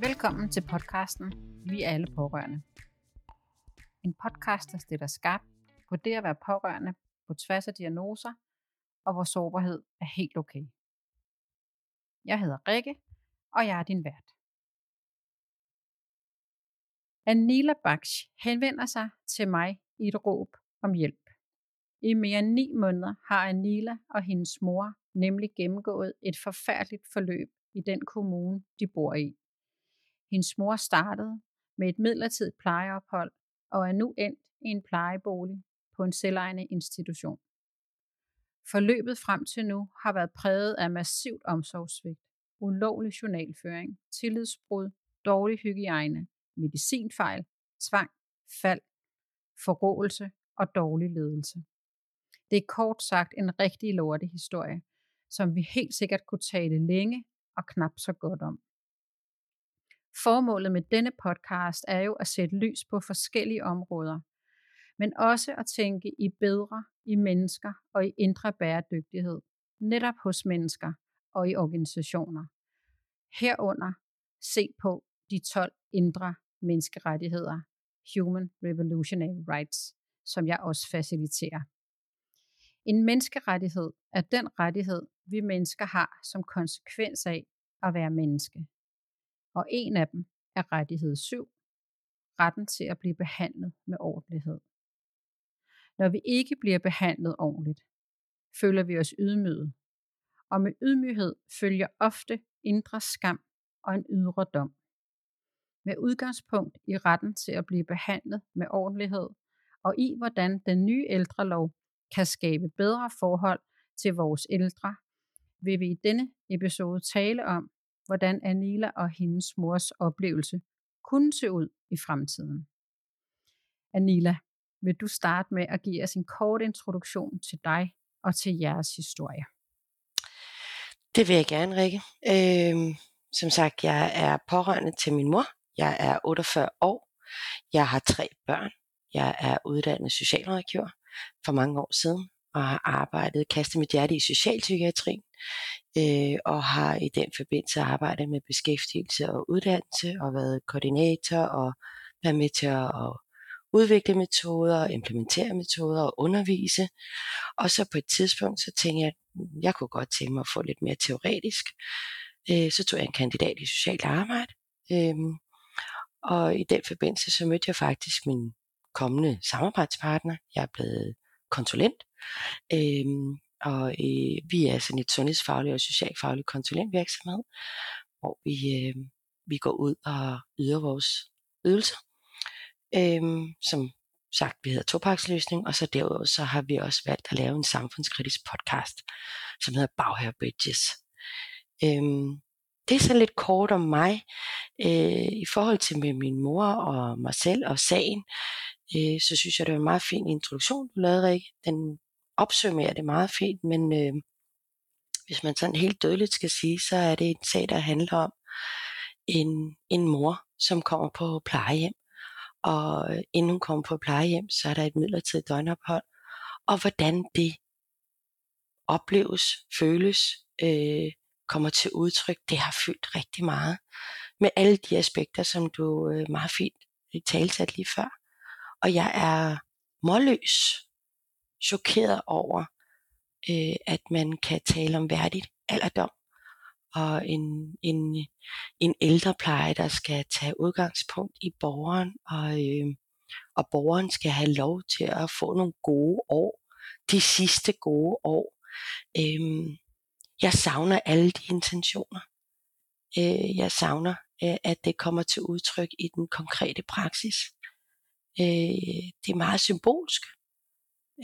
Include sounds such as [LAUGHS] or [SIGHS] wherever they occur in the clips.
Velkommen til podcasten Vi er alle pårørende. En podcast, der stiller skarp på det at være pårørende på tværs af diagnoser, og hvor sårbarhed er helt okay. Jeg hedder Rikke, og jeg er din vært. Anila Baksh henvender sig til mig i et råb om hjælp. I mere end ni måneder har Anila og hendes mor nemlig gennemgået et forfærdeligt forløb i den kommune, de bor i. Hendes mor startede med et midlertidigt plejeophold og er nu endt i en plejebolig på en selvejende institution. Forløbet frem til nu har været præget af massivt omsorgssvigt, ulovlig journalføring, tillidsbrud, dårlig hygiejne, medicinfejl, tvang, fald, forråelse og dårlig ledelse. Det er kort sagt en rigtig lorte historie, som vi helt sikkert kunne tale længe og knap så godt om. Formålet med denne podcast er jo at sætte lys på forskellige områder, men også at tænke i bedre, i mennesker og i indre bæredygtighed, netop hos mennesker og i organisationer. Herunder se på de 12 indre menneskerettigheder, Human Revolutionary Rights, som jeg også faciliterer. En menneskerettighed er den rettighed, vi mennesker har som konsekvens af at være menneske. Og en af dem er rettighed 7, retten til at blive behandlet med ordentlighed. Når vi ikke bliver behandlet ordentligt, føler vi os ydmyget. Og med ydmyghed følger ofte indre skam og en ydre dom. Med udgangspunkt i retten til at blive behandlet med ordentlighed, og i hvordan den nye ældrelov kan skabe bedre forhold til vores ældre, vil vi i denne episode tale om, hvordan Anila og hendes mors oplevelse kunne se ud i fremtiden. Anila, vil du starte med at give os en kort introduktion til dig og til jeres historie? Det vil jeg gerne, Rikke. Øhm, som sagt, jeg er pårørende til min mor. Jeg er 48 år. Jeg har tre børn. Jeg er uddannet socialrådgiver for mange år siden og har arbejdet kastet mit hjerte i socialpsykiatrien øh, og har i den forbindelse arbejdet med beskæftigelse og uddannelse og været koordinator og været med til at udvikle metoder, implementere metoder og undervise. Og så på et tidspunkt, så tænkte jeg, at jeg kunne godt tænke mig at få lidt mere teoretisk. Øh, så tog jeg en kandidat i socialt arbejde. Øh, og i den forbindelse, så mødte jeg faktisk min kommende samarbejdspartner. Jeg er blevet konsulent. Øh, og øh, vi er sådan et sundhedsfagligt og socialfagligt konsulentvirksomhed, hvor vi, øh, vi går ud og yder vores ydelser. Øh, som sagt, vi hedder topaksløsning, og så derudover så har vi også valgt at lave en samfundskritisk podcast, som hedder Bagher Bridges. Øhm, det er så lidt kort om mig. Øh, I forhold til med min mor og mig selv og sagen, øh, så synes jeg, det var en meget fin introduktion, du lavede, Rikke. Den opsummerer det meget fint, men øh, hvis man sådan helt dødeligt skal sige, så er det en sag, der handler om en, en mor, som kommer på plejehjem. Og øh, inden hun kommer på plejehjem, så er der et midlertidigt døgnophold. Og hvordan det opleves, føles, øh, kommer til udtryk, det har fyldt rigtig meget. Med alle de aspekter, som du øh, meget fint øh, talsat lige før. Og jeg er målløs chokeret over, øh, at man kan tale om værdigt alderdom og en, en, en ældrepleje, der skal tage udgangspunkt i borgeren, og, øh, og borgeren skal have lov til at få nogle gode år, de sidste gode år. Øh, jeg savner alle de intentioner. Øh, jeg savner, øh, at det kommer til udtryk i den konkrete praksis. Øh, det er meget symbolsk,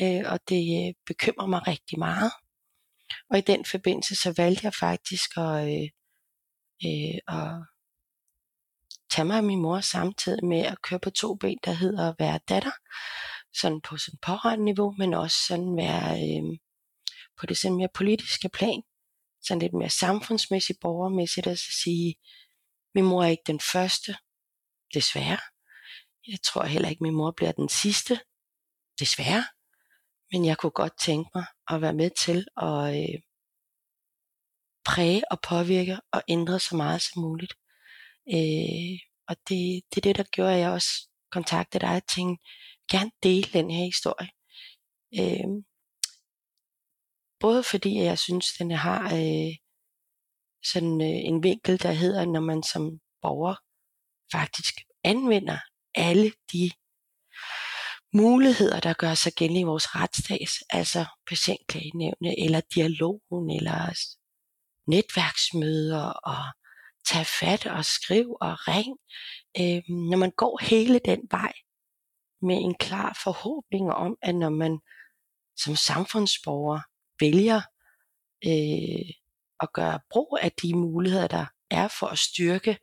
øh, og det øh, bekymrer mig rigtig meget. Og i den forbindelse så valgte jeg faktisk at, øh, øh, at tage mig af min mor samtidig med at køre på to ben, der hedder at være datter, sådan på sådan pårørende niveau, men også sådan være øh, på det sådan mere politiske plan, sådan lidt mere samfundsmæssigt, borgermæssigt, at sige, min mor er ikke den første, desværre. Jeg tror heller ikke, min mor bliver den sidste, desværre. Men jeg kunne godt tænke mig at være med til at øh, præge og påvirke og ændre så meget som muligt Øh, og det, det er det, der gjorde, at jeg også kontaktede dig og tænkte, gerne dele den her historie. Øh, både fordi jeg synes, den har øh, sådan øh, en vinkel, der hedder, når man som borger faktisk anvender alle de muligheder, der gør sig gældende i vores retsstat, altså patientklagenævne, eller dialogen, eller netværksmøder, og tage fat og skriv og ring. Øh, når man går hele den vej med en klar forhåbning om, at når man som samfundsborger vælger øh, at gøre brug af de muligheder, der er for at styrke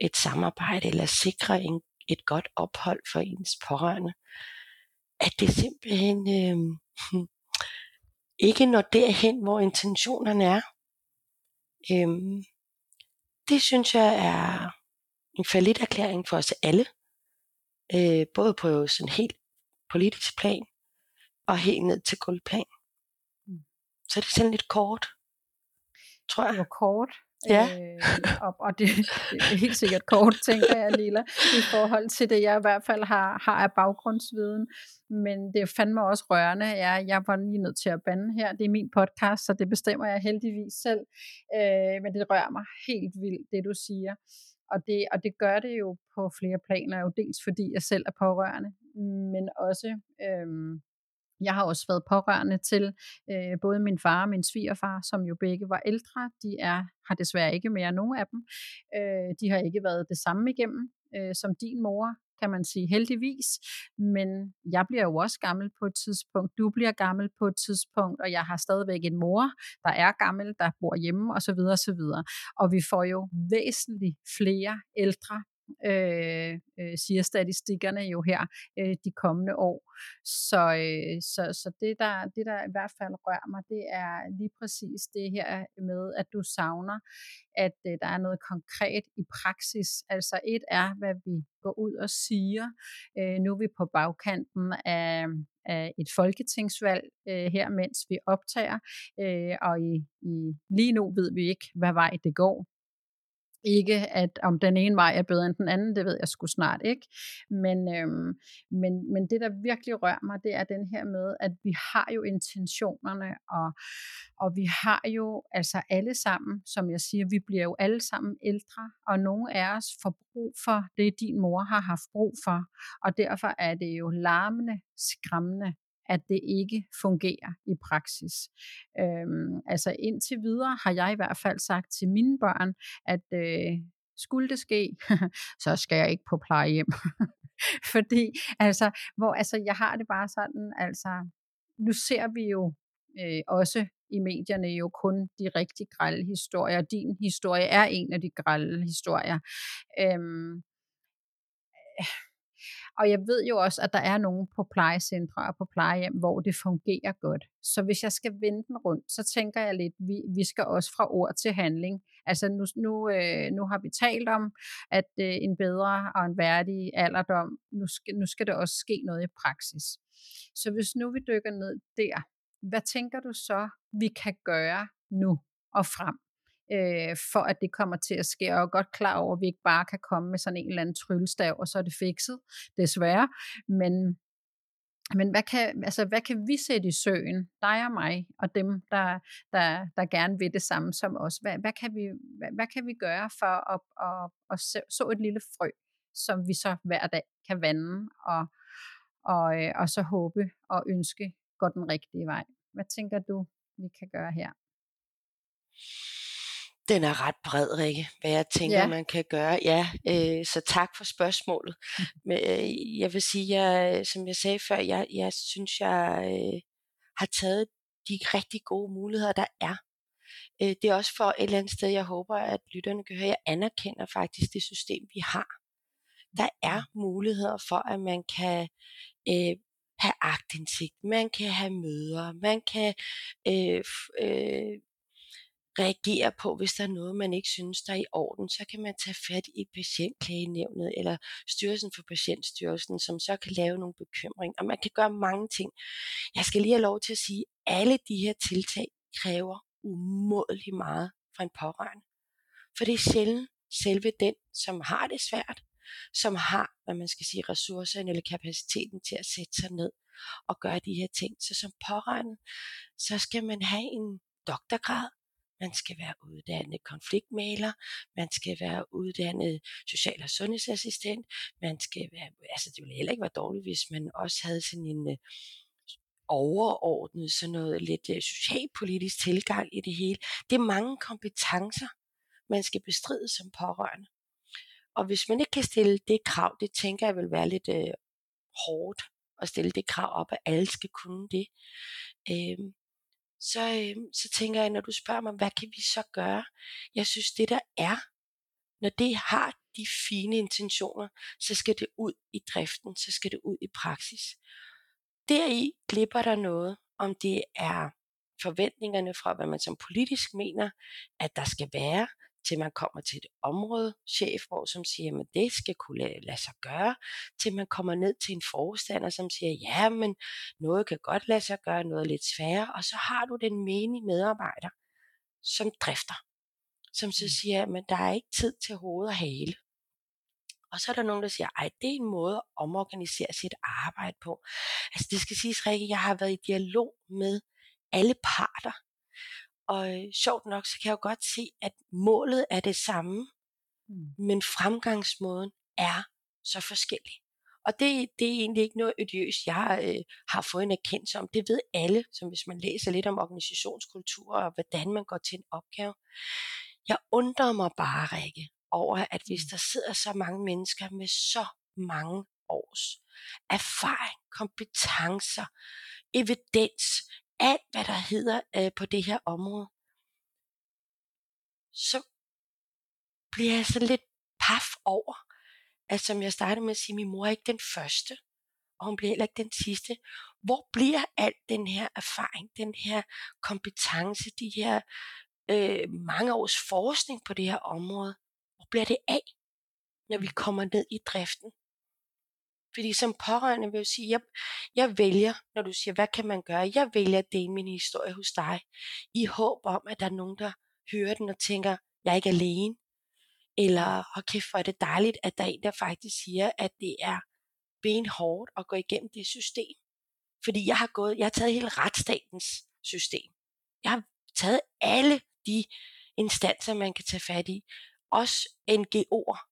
et samarbejde eller sikre en, et godt ophold for ens pårørende, at det simpelthen øh, [LAUGHS] ikke når derhen, hvor intentionerne er. Øh, det synes jeg er en falit erklæring for os alle, øh, både på sådan helt politisk plan og helt ned til guldplan. Mm. Så det er sådan lidt kort, tror jeg. Det var kort, Ja. Øh, og, og det, det er helt sikkert kort, tænker jeg, Lila, i forhold til det, jeg i hvert fald har, har af baggrundsviden. Men det er fandme også rørende. Ja, jeg var lige nødt til at bande her. Det er min podcast, så det bestemmer jeg heldigvis selv. Øh, men det rører mig helt vildt, det du siger. Og det, og det gør det jo på flere planer, jo dels fordi jeg selv er pårørende, men også... Øh, jeg har også været pårørende til øh, både min far og min svigerfar, som jo begge var ældre. De er, har desværre ikke mere nogen af dem. Øh, de har ikke været det samme igennem øh, som din mor, kan man sige heldigvis. Men jeg bliver jo også gammel på et tidspunkt. Du bliver gammel på et tidspunkt, og jeg har stadigvæk en mor, der er gammel, der bor hjemme osv. osv. Og vi får jo væsentligt flere ældre øh, øh, siger statistikkerne jo her øh, de kommende år. Så, øh, så, så det, der, det, der i hvert fald rører mig, det er lige præcis det her med, at du savner, at øh, der er noget konkret i praksis. Altså et er, hvad vi går ud og siger. Øh, nu er vi på bagkanten af, af et folketingsvalg øh, her, mens vi optager, øh, og i, i, lige nu ved vi ikke, hvad vej det går. Ikke at om den ene vej er bedre end den anden, det ved jeg sgu snart ikke. Men, øhm, men, men det, der virkelig rører mig, det er den her med, at vi har jo intentionerne, og, og vi har jo altså alle sammen, som jeg siger, vi bliver jo alle sammen ældre, og nogle af os får brug for det, din mor har haft brug for. Og derfor er det jo larmende, skræmmende, at det ikke fungerer i praksis. Øhm, altså indtil videre har jeg i hvert fald sagt til mine børn, at øh, skulle det ske, [LAUGHS] så skal jeg ikke på plejehjem. [LAUGHS] Fordi altså, hvor, altså, jeg har det bare sådan, altså, nu ser vi jo øh, også i medierne jo kun de rigtig grælde historier. Din historie er en af de grælde historier. Øhm, og jeg ved jo også, at der er nogen på plejecentre og på plejehjem, hvor det fungerer godt. Så hvis jeg skal vende den rundt, så tænker jeg lidt, vi, vi skal også fra ord til handling. Altså nu, nu, øh, nu har vi talt om, at øh, en bedre og en værdig alderdom, nu skal, nu skal der også ske noget i praksis. Så hvis nu vi dykker ned der, hvad tænker du så, vi kan gøre nu og frem? Øh, for at det kommer til at ske. Og jeg er godt klar over, at vi ikke bare kan komme med sådan en eller anden tryllestav, og så er det fikset, desværre. Men, men hvad, kan, altså, hvad kan vi sætte i søen, dig og mig, og dem, der, der, der gerne vil det samme som os? Hvad, hvad, kan, vi, hvad, hvad kan vi gøre for at, at, at, at så et lille frø, som vi så hver dag kan vande, og, og, øh, og så håbe og ønske går den rigtige vej? Hvad tænker du, vi kan gøre her? Den er ret bred, Rikke, hvad jeg tænker, ja. man kan gøre. Ja, øh, så tak for spørgsmålet. [LAUGHS] Men, øh, jeg vil sige, jeg, som jeg sagde før, jeg, jeg synes, jeg øh, har taget de rigtig gode muligheder, der er. Øh, det er også for et eller andet sted, jeg håber, at lytterne kan høre, jeg anerkender faktisk det system, vi har. Der er muligheder for, at man kan øh, have agtindsigt, man kan have møder, man kan øh, øh, reagere på, hvis der er noget, man ikke synes, der er i orden, så kan man tage fat i patientklagenævnet eller Styrelsen for Patientstyrelsen, som så kan lave nogle bekymringer. Og man kan gøre mange ting. Jeg skal lige have lov til at sige, at alle de her tiltag kræver umådelig meget fra en pårørende. For det er sjældent, selve den, som har det svært, som har, hvad man skal sige, ressourcerne eller kapaciteten til at sætte sig ned og gøre de her ting. Så som pårørende, så skal man have en doktorgrad, man skal være uddannet konfliktmaler, man skal være uddannet social- og sundhedsassistent, man skal være, altså det ville heller ikke være dårligt, hvis man også havde sådan en øh, overordnet, sådan noget lidt øh, socialpolitisk tilgang i det hele. Det er mange kompetencer, man skal bestride som pårørende. Og hvis man ikke kan stille det krav, det tænker jeg vil være lidt øh, hårdt at stille det krav op, at alle skal kunne det. Øh, så, øh, så tænker jeg, når du spørger mig, hvad kan vi så gøre? Jeg synes, det der er, når det har de fine intentioner, så skal det ud i driften, så skal det ud i praksis. Deri glipper der noget, om det er forventningerne fra, hvad man som politisk mener, at der skal være, til man kommer til et område, chef, hvor som siger, at det skal kunne lade, lade sig gøre, til man kommer ned til en forstander, som siger, ja, men noget kan godt lade sig gøre, noget lidt sværere, og så har du den menige medarbejder, som drifter, som så mm. siger, at der er ikke tid til hoved og hale. Og så er der nogen, der siger, ej, det er en måde at omorganisere sit arbejde på. Altså det skal siges, Rikke, jeg har været i dialog med alle parter og øh, sjovt nok, så kan jeg jo godt se, at målet er det samme, mm. men fremgangsmåden er så forskellig. Og det, det er egentlig ikke noget odiøst, jeg øh, har fået en erkendelse om. Det ved alle, som hvis man læser lidt om organisationskultur og hvordan man går til en opgave. Jeg undrer mig bare, Rikke, over, at hvis mm. der sidder så mange mennesker med så mange års erfaring, kompetencer, evidens, alt, hvad der hedder øh, på det her område, så bliver jeg sådan lidt paf over, at som jeg startede med at sige, min mor er ikke den første, og hun bliver heller ikke den sidste. Hvor bliver al den her erfaring, den her kompetence, de her øh, mange års forskning på det her område, hvor bliver det af, når vi kommer ned i driften? Fordi som pårørende vil jeg sige, jeg, jeg vælger, når du siger, hvad kan man gøre? Jeg vælger at dele min historie hos dig, i håb om, at der er nogen, der hører den og tænker, jeg er ikke alene. Eller, og kæft, hvor er det dejligt, at der er en, der faktisk siger, at det er benhårdt at gå igennem det system. Fordi jeg har gået, jeg har taget hele retsstatens system. Jeg har taget alle de instanser, man kan tage fat i. Også NGO'er,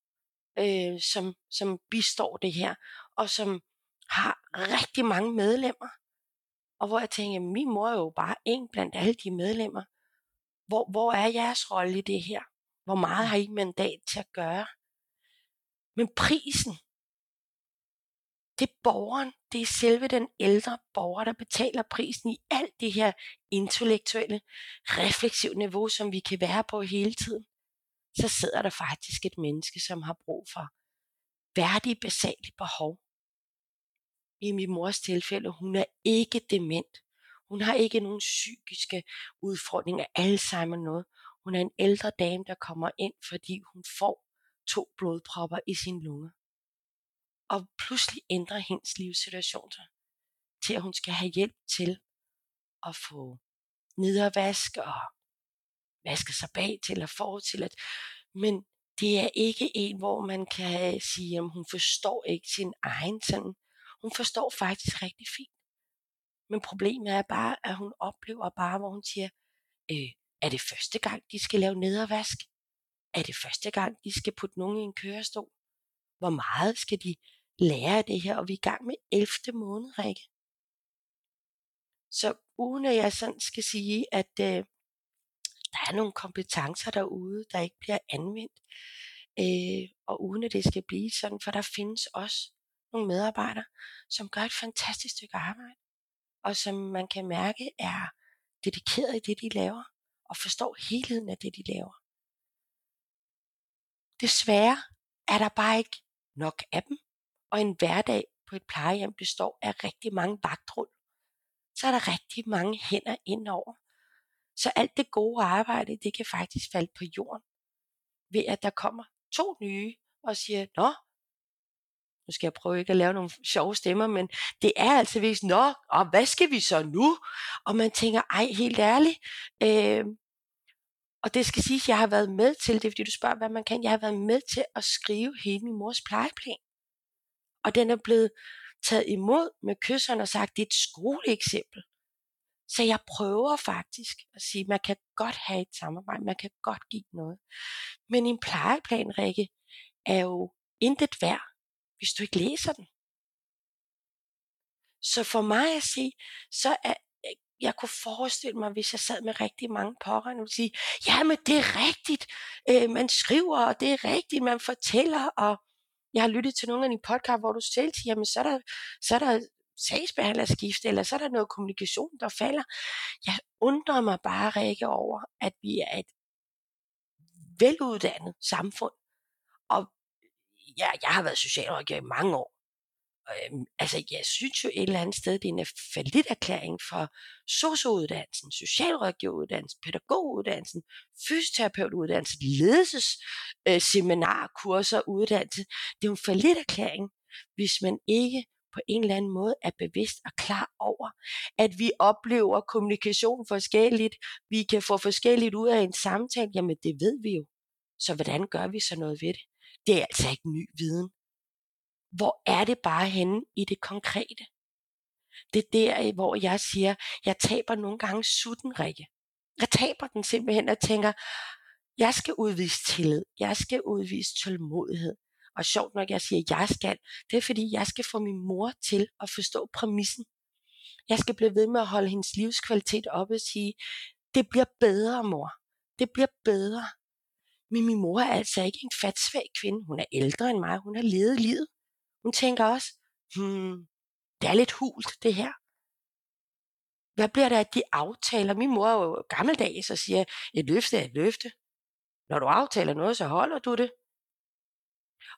øh, som, som bistår det her og som har rigtig mange medlemmer. Og hvor jeg tænker, min mor er jo bare en blandt alle de medlemmer. Hvor, hvor er jeres rolle i det her? Hvor meget har I mandat til at gøre? Men prisen, det er borgeren, det er selve den ældre borger, der betaler prisen i alt det her intellektuelle, refleksive niveau, som vi kan være på hele tiden. Så sidder der faktisk et menneske, som har brug for værdige, basale behov, i min mors tilfælde, hun er ikke dement. Hun har ikke nogen psykiske udfordringer, Alzheimer noget. Hun er en ældre dame, der kommer ind, fordi hun får to blodpropper i sin lunge. Og pludselig ændrer hendes livssituation sig til, at hun skal have hjælp til at få nedervask og vasker sig bag til og for til at... Men det er ikke en, hvor man kan sige, at hun forstår ikke sin egen sådan hun forstår faktisk rigtig fint. Men problemet er bare, at hun oplever bare, hvor hun siger, øh, er det første gang, de skal lave nedervask? Er det første gang, de skal putte nogen i en kørestol? Hvor meget skal de lære af det her? Og vi er i gang med 11. måned, Rikke. Så uden at jeg sådan skal sige, at øh, der er nogle kompetencer derude, der ikke bliver anvendt, øh, og uden at det skal blive sådan, for der findes også nogle medarbejdere, som gør et fantastisk stykke arbejde, og som man kan mærke er dedikeret i det, de laver, og forstår helheden af det, de laver. Desværre er der bare ikke nok af dem, og en hverdag på et plejehjem består af rigtig mange vagtrull. Så er der rigtig mange hænder indover. Så alt det gode arbejde, det kan faktisk falde på jorden, ved at der kommer to nye og siger, Nå, nu skal jeg prøve ikke at lave nogle sjove stemmer, men det er altså vist, nå, og hvad skal vi så nu? Og man tænker, ej, helt ærligt, øh, Og det skal siges, at jeg har været med til, det er fordi du spørger, hvad man kan, jeg har været med til at skrive hele min mors plejeplan. Og den er blevet taget imod med kysserne og sagt, det er et skoleeksempel. Så jeg prøver faktisk at sige, at man kan godt have et samarbejde, man kan godt give noget. Men en plejeplan, Rikke, er jo intet værd, hvis du ikke læser den. Så for mig at sige, så er, øh, jeg kunne forestille mig, hvis jeg sad med rigtig mange pårørende, og sige, ja, men det er rigtigt, øh, man skriver, og det er rigtigt, man fortæller, og jeg har lyttet til nogle af dine podcast, hvor du selv siger, jamen så er der, så er der sagsbehandlerskifte, eller så er der noget kommunikation, der falder. Jeg undrer mig bare, Rikke, over, at vi er et veluddannet samfund, og ja, jeg har været socialrådgiver i mange år, øhm, altså jeg synes jo et eller andet sted, det er en falit erklæring for sociouddannelsen, socialrådgiveruddannelsen, pædagoguddannelsen, fysioterapeutuddannelsen, ledelsesseminarkurser, øh, uddannelse. Det er jo en falit erklæring, hvis man ikke på en eller anden måde er bevidst og klar over, at vi oplever kommunikation forskelligt, vi kan få forskelligt ud af en samtale, jamen det ved vi jo. Så hvordan gør vi så noget ved det? Det er altså ikke ny viden. Hvor er det bare henne i det konkrete? Det er der, hvor jeg siger, jeg taber nogle gange sutten, Rikke. Jeg taber den simpelthen og tænker, jeg skal udvise tillid, jeg skal udvise tålmodighed. Og sjovt nok, jeg siger, jeg skal, det er fordi, jeg skal få min mor til at forstå præmissen. Jeg skal blive ved med at holde hendes livskvalitet op og sige, det bliver bedre, mor. Det bliver bedre. Men min mor er altså ikke en fatsvag kvinde. Hun er ældre end mig. Hun har levet livet. Hun tænker også, hmm, det er lidt hult det her. Hvad bliver der af de aftaler? Min mor er jo gammeldags og siger, et løfte er et løfte. Når du aftaler noget, så holder du det.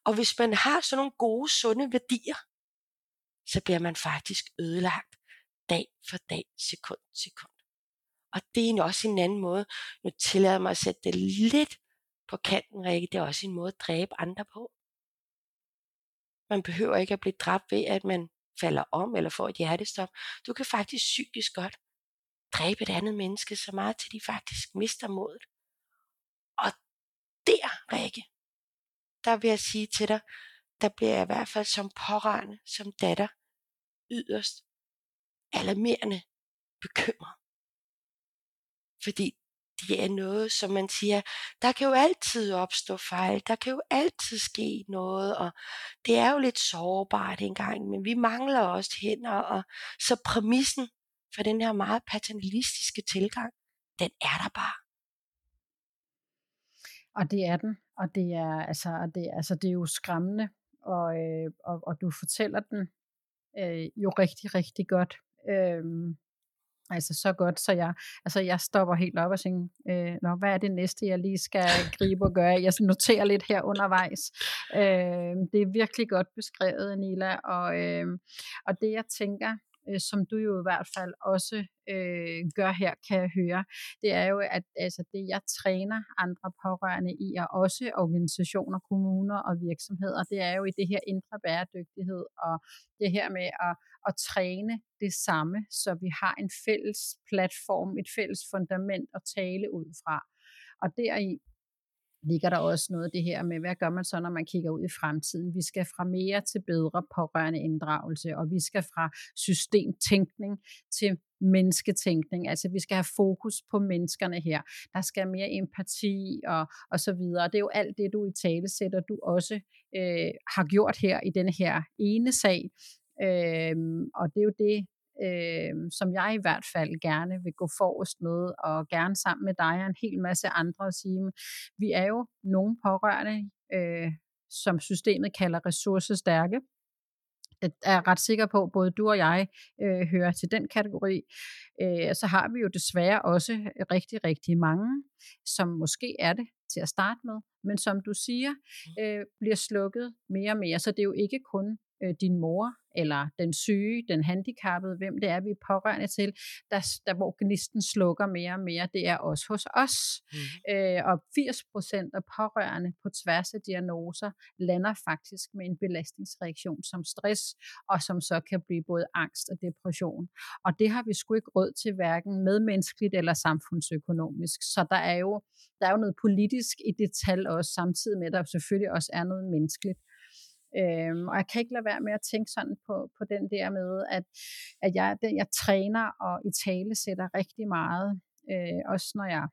Og hvis man har sådan nogle gode, sunde værdier, så bliver man faktisk ødelagt dag for dag, sekund for sekund. Og det er også en anden måde. Nu tillader mig at sætte det lidt på kanten, Rikke. Det er også en måde at dræbe andre på. Man behøver ikke at blive dræbt ved, at man falder om eller får et hjertestop. Du kan faktisk psykisk godt dræbe et andet menneske så meget, til de faktisk mister modet. Og der, Rikke, der vil jeg sige til dig, der bliver jeg i hvert fald som pårørende, som datter, yderst alarmerende bekymret. Fordi det er noget, som man siger, der kan jo altid opstå fejl, der kan jo altid ske noget, og det er jo lidt sårbart engang, men vi mangler også hænder, og så præmissen for den her meget paternalistiske tilgang, den er der bare. Og det er den, og det er, altså, det, altså, det er jo skræmmende, og, øh, og, og du fortæller den øh, jo rigtig, rigtig godt. Øh, Altså så godt, så jeg, altså jeg stopper helt op og tænker, øh, Nå, hvad er det næste, jeg lige skal gribe og gøre? Jeg noterer lidt her undervejs. Øh, det er virkelig godt beskrevet, Anila, og, øh, og det jeg tænker, øh, som du jo i hvert fald også øh, gør her, kan jeg høre, det er jo, at altså, det jeg træner andre pårørende i, og også organisationer, kommuner og virksomheder, det er jo i det her indre bæredygtighed, og det her med at, at træne det samme, så vi har en fælles platform, et fælles fundament at tale ud fra. Og deri ligger der også noget af det her med, hvad gør man så, når man kigger ud i fremtiden? Vi skal fra mere til bedre pårørende inddragelse, og vi skal fra systemtænkning til mennesketænkning. Altså vi skal have fokus på menneskerne her. Der skal mere empati og, og så videre. Det er jo alt det, du i tale sætter, du også øh, har gjort her i den her ene sag. Øh, og det er jo det, øh, som jeg i hvert fald gerne vil gå forrest med, og gerne sammen med dig og en hel masse andre at sige, vi er jo nogle pårørende, øh, som systemet kalder ressourcestærke. Det er jeg ret sikker på, at både du og jeg øh, hører til den kategori. Øh, så har vi jo desværre også rigtig, rigtig mange, som måske er det til at starte med, men som du siger, mm. øh, bliver slukket mere og mere. Så det er jo ikke kun øh, din mor, eller den syge, den handicappede, hvem det er, vi er pårørende til, der, der hvor gnisten slukker mere og mere, det er også hos os. Mm. Øh, og 80 procent af pårørende på tværs af diagnoser lander faktisk med en belastningsreaktion som stress, og som så kan blive både angst og depression. Og det har vi sgu ikke råd til, hverken medmenneskeligt eller samfundsøkonomisk. Så der er jo, der er jo noget politisk i det tal også, samtidig med, at der selvfølgelig også er noget menneskeligt. Øhm, og jeg kan ikke lade være med at tænke sådan på, på den der med, at, at jeg, den, jeg træner og i tale sætter rigtig meget, øh, også når jeg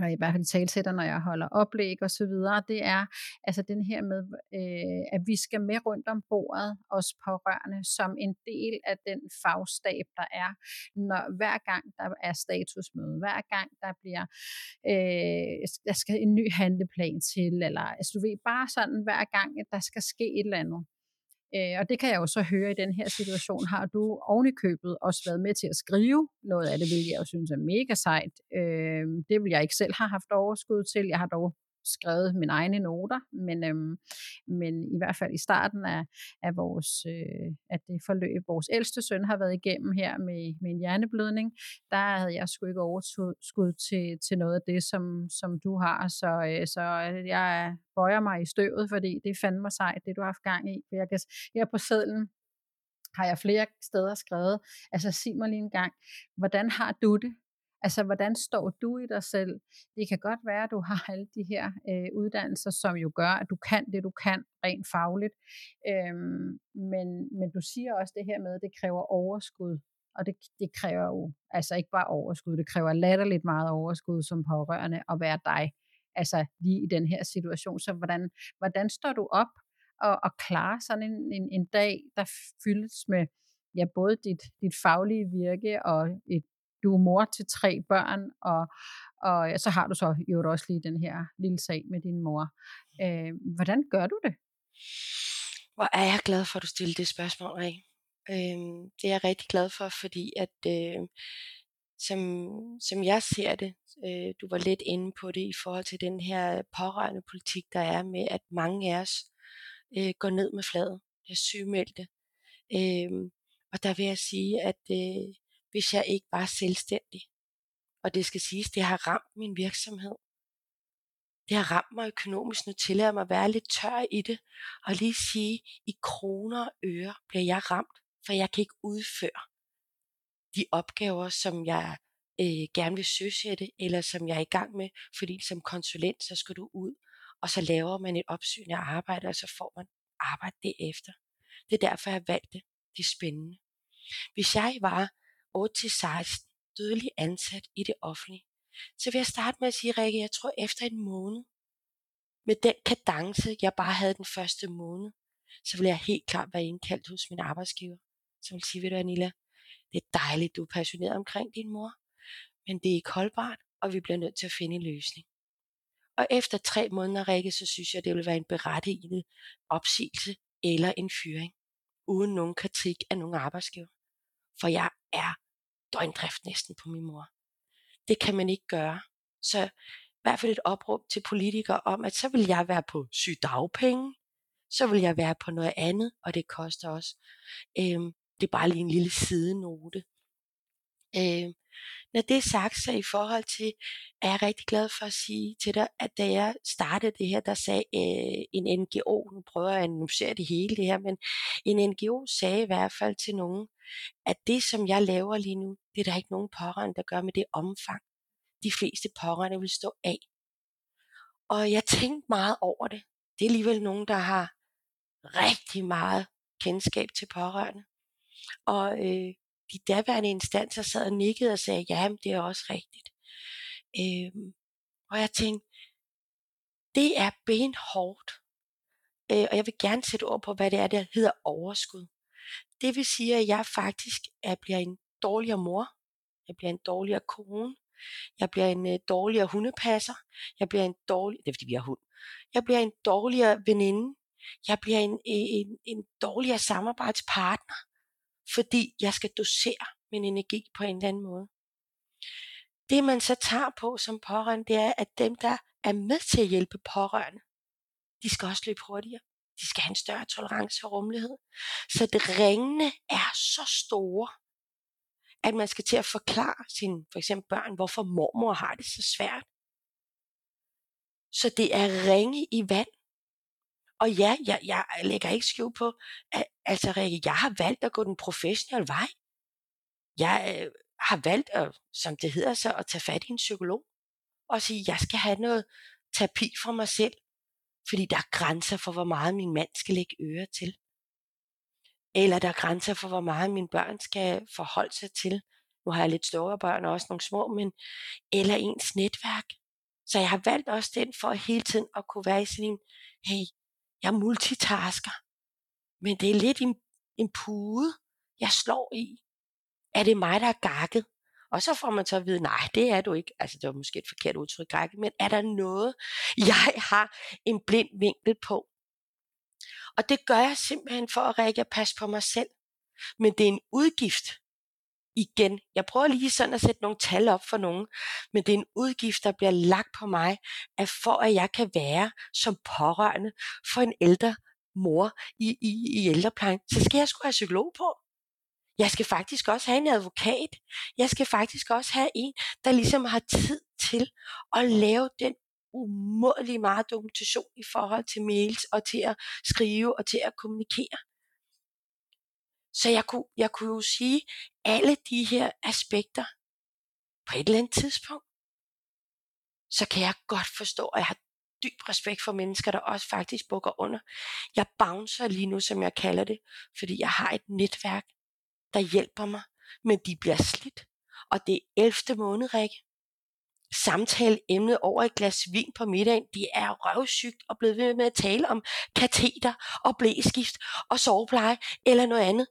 og i hvert fald talsætter, når jeg holder oplæg og så videre, det er altså den her med, øh, at vi skal med rundt om bordet, os pårørende, som en del af den fagstab, der er, når hver gang der er statusmøde, hver gang der bliver, øh, der skal en ny handleplan til, eller altså du ved, bare sådan hver gang, at der skal ske et eller andet, Øh, og det kan jeg jo så høre i den her situation. Har du ovenikøbet også været med til at skrive noget af det, hvilket jeg jo synes er mega sejt. Øh, det vil jeg ikke selv have haft overskud til. Jeg har dog skrevet mine egne noter, men, øhm, men i hvert fald i starten af, af vores, øh, at det forløb, vores ældste søn har været igennem her med, med en hjerneblødning, der havde jeg sgu ikke overskud til, til noget af det, som, som du har, så, øh, så øh, jeg bøjer mig i støvet, fordi det er fandme sejt, det du har haft gang i. For jeg kan, her på sædlen har jeg flere steder skrevet, altså sig mig lige en gang, hvordan har du det? Altså, hvordan står du i dig selv? Det kan godt være, at du har alle de her øh, uddannelser, som jo gør, at du kan det, du kan rent fagligt. Øhm, men, men du siger også det her med, at det kræver overskud. Og det, det kræver jo altså ikke bare overskud, det kræver latterligt meget overskud som pårørende at være dig. Altså lige i den her situation. Så hvordan, hvordan står du op og, og klarer sådan en, en, en dag, der fyldes med ja, både dit, dit faglige virke og et du er mor til tre børn, og, og så har du så jo også lige den her lille sag med din mor. Øh, hvordan gør du det? Hvor er jeg glad for, at du stiller det spørgsmål, Rik. Øh, det er jeg rigtig glad for, fordi at øh, som, som jeg ser det, øh, du var lidt inde på det i forhold til den her pårørende politik, der er med, at mange af os øh, går ned med fladet, er sygemeldte. Øh, og der vil jeg sige, at øh, hvis jeg ikke var selvstændig. Og det skal siges, det har ramt min virksomhed. Det har ramt mig økonomisk. Nu tillader mig at være lidt tør i det. Og lige sige, i kroner og øre bliver jeg ramt, for jeg kan ikke udføre de opgaver, som jeg øh, gerne vil søsætte, eller som jeg er i gang med, fordi som konsulent, så skal du ud, og så laver man et opsyn af arbejde, og så får man arbejde derefter. Det er derfor, jeg valgte det. Det er spændende. Hvis jeg var 8-16 dødelig ansat i det offentlige, så vil jeg starte med at sige, Rikke, jeg tror efter en måned, med den kadence, jeg bare havde den første måned, så vil jeg helt klart være indkaldt hos min arbejdsgiver, som vil sige, ved du Anilla, det er dejligt, du er passioneret omkring din mor, men det er ikke holdbart, og vi bliver nødt til at finde en løsning. Og efter tre måneder, Rikke, så synes jeg, det vil være en berettiget opsigelse eller en fyring, uden nogen kritik af nogen arbejdsgiver. For jeg er døgndrift næsten på min mor. Det kan man ikke gøre. Så i hvert fald et opråb til politikere om, at så vil jeg være på sygdagpenge, så vil jeg være på noget andet, og det koster også. Øhm, det er bare lige en lille sidenote. Øhm, når det er sagt, så i forhold til, er jeg rigtig glad for at sige til dig, at da jeg startede det her, der sagde øh, en NGO, nu prøver jeg at annoncere det hele det her, men en NGO sagde i hvert fald til nogen, at det, som jeg laver lige nu, det er der ikke nogen pårørende, der gør med det omfang. De fleste pårørende vil stå af. Og jeg tænkte meget over det. Det er alligevel nogen, der har rigtig meget kendskab til pårørende. Og øh, de daværende instanser sad og nikkede og sagde, ja, det er også rigtigt. Øhm, og jeg tænkte, det er benhårdt. Øh, og jeg vil gerne sætte ord på, hvad det er, der hedder overskud. Det vil sige, at jeg faktisk jeg bliver en dårligere mor, jeg bliver en dårligere kone, jeg bliver en øh, dårligere hundepasser, jeg bliver en dårlig, det er fordi vi har hund, jeg bliver en dårligere veninde, jeg bliver en, en, en dårligere samarbejdspartner, fordi jeg skal dosere min energi på en eller anden måde. Det man så tager på som pårørende, det er, at dem, der er med til at hjælpe pårørende, de skal også løbe hurtigere. De skal have en større tolerance og rummelighed. Så det ringende er så store, at man skal til at forklare sine for eksempel børn, hvorfor mormor har det så svært. Så det er ringe i vand. Og ja, jeg, jeg lægger ikke skjul på, at altså Rikke, jeg har valgt at gå den professionelle vej. Jeg øh, har valgt, at, som det hedder så, at tage fat i en psykolog og sige, jeg skal have noget terapi for mig selv, fordi der er grænser for, hvor meget min mand skal lægge øre til. Eller der er grænser for, hvor meget mine børn skal forholde sig til. Nu har jeg lidt store børn og også nogle små, men eller ens netværk. Så jeg har valgt også den for hele tiden at kunne være i sådan en, hey, jeg multitasker, men det er lidt en, en pude, jeg slår i. Er det mig, der er gakket? Og så får man så at vide, nej, det er du ikke. Altså, det var måske et forkert udtryk, gakket, men er der noget, jeg har en blind vinkel på? Og det gør jeg simpelthen for at række passe på mig selv. Men det er en udgift. Igen, jeg prøver lige sådan at sætte nogle tal op for nogen, men det er en udgift, der bliver lagt på mig, at for at jeg kan være som pårørende for en ældre mor i, i, i ældreplejen, så skal jeg sgu have psykolog på. Jeg skal faktisk også have en advokat. Jeg skal faktisk også have en, der ligesom har tid til at lave den umådelig meget dokumentation i forhold til mails og til at skrive og til at kommunikere. Så jeg kunne, jeg kunne jo sige, alle de her aspekter på et eller andet tidspunkt, så kan jeg godt forstå, at jeg har dyb respekt for mennesker, der også faktisk bukker under. Jeg bouncer lige nu, som jeg kalder det, fordi jeg har et netværk, der hjælper mig, men de bliver slidt. Og det er 11. måned, Rikke samtale emnet over et glas vin på middagen. De er røvsygt og blevet ved med at tale om kateter og blæskift og sovepleje eller noget andet.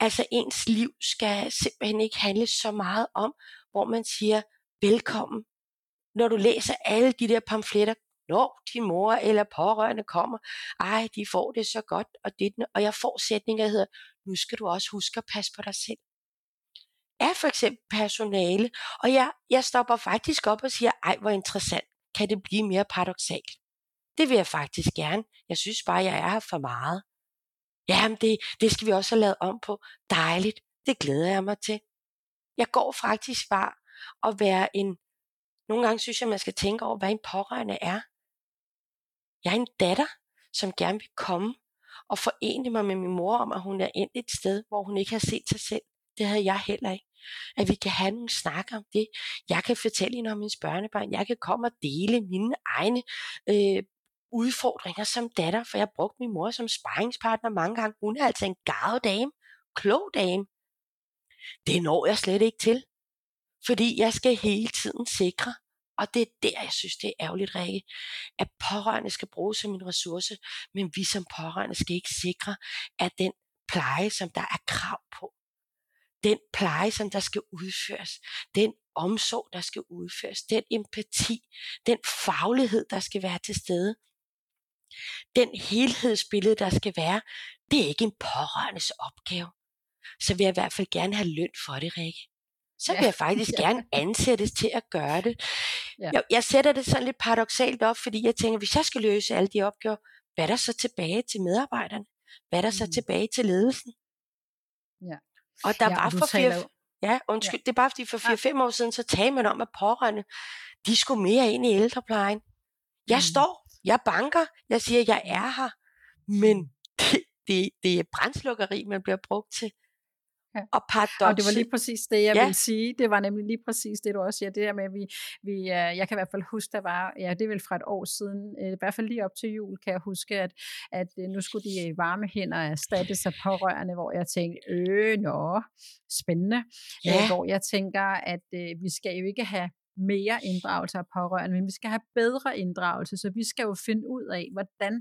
Altså ens liv skal simpelthen ikke handle så meget om, hvor man siger velkommen. Når du læser alle de der pamfletter, når din mor eller pårørende kommer, ej, de får det så godt, og, det, og jeg får sætninger, der hedder, nu skal du også huske at passe på dig selv er for eksempel personale, og jeg, jeg stopper faktisk op og siger, ej hvor interessant, kan det blive mere paradoxalt? Det vil jeg faktisk gerne. Jeg synes bare, jeg er her for meget. Jamen det, det skal vi også have lavet om på. Dejligt. Det glæder jeg mig til. Jeg går faktisk bare at være en... Nogle gange synes jeg, man skal tænke over, hvad en pårørende er. Jeg er en datter, som gerne vil komme og forene mig med min mor om, at hun er endt et sted, hvor hun ikke har set sig selv. Det havde jeg heller ikke. At vi kan have nogle snakker om det. Jeg kan fortælle hende om hendes børnebørn. Jeg kan komme og dele mine egne øh, udfordringer som datter, for jeg har brugt min mor som sparringspartner mange gange. Hun er altså en gavet dame. Klog dame. Det når jeg slet ikke til. Fordi jeg skal hele tiden sikre, og det er der, jeg synes, det er ærgerligt, Rikke, at pårørende skal bruges som en ressource, men vi som pårørende skal ikke sikre, at den pleje, som der er krav på, den pleje, som der skal udføres, den omsorg, der skal udføres, den empati, den faglighed, der skal være til stede, den helhedsbillede, der skal være, det er ikke en pårørendes opgave. Så vil jeg i hvert fald gerne have løn for det, Rikke. Så vil jeg faktisk [LAUGHS] ja. gerne ansættes til at gøre det. Ja. Jeg, jeg sætter det sådan lidt paradoxalt op, fordi jeg tænker, hvis jeg skal løse alle de opgaver, hvad er der så tilbage til medarbejderne? Hvad er der så mm. tilbage til ledelsen? Ja. Og der ja, var for fire, ja, undskyld, ja. det er bare fordi for 4-5 år siden, så talte man om, at pårørende, de skulle mere ind i ældreplejen. Jeg mm. står, jeg banker, jeg siger, jeg er her, men mm. [LAUGHS] det, det, det er brændslukkeri, man bliver brugt til. Ja. Og, paradox... og det var lige præcis det, jeg ja. ville sige. Det var nemlig lige præcis det, du også siger. Det der med, at vi, vi, øh, jeg kan i hvert fald huske, der var, ja, det er vel fra et år siden, øh, i hvert fald lige op til jul, kan jeg huske, at, at øh, nu skulle de varme hænder erstattes af pårørende, hvor jeg tænkte, øh, nå, spændende. Ja. Hvor jeg tænker, at vi skal jo ikke have mere inddragelse af pårørende, men vi skal have bedre inddragelse, så vi skal jo finde ud af, hvordan,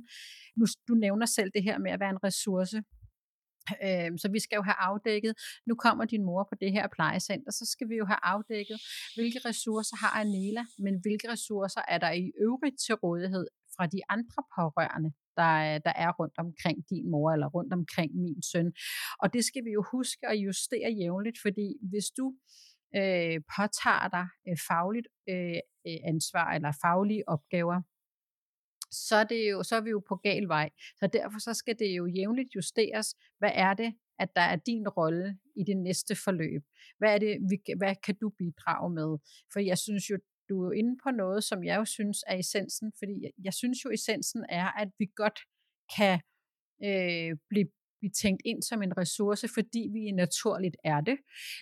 nu du nævner selv det her med at være en ressource, Øh, så vi skal jo have afdækket, nu kommer din mor på det her plejecenter, så skal vi jo have afdækket, hvilke ressourcer har Anela, men hvilke ressourcer er der i øvrigt til rådighed fra de andre pårørende, der, der er rundt omkring din mor eller rundt omkring min søn. Og det skal vi jo huske at justere jævnligt, fordi hvis du øh, påtager dig øh, fagligt øh, ansvar eller faglige opgaver, så er, det jo, så er vi jo på gal vej. Så derfor så skal det jo jævnligt justeres. Hvad er det, at der er din rolle i det næste forløb? Hvad, er det, vi, hvad kan du bidrage med? For jeg synes jo, du er jo inde på noget, som jeg jo synes er essensen, fordi jeg, jeg synes jo, essensen er, at vi godt kan øh, blive blive tænkt ind som en ressource, fordi vi naturligt er det.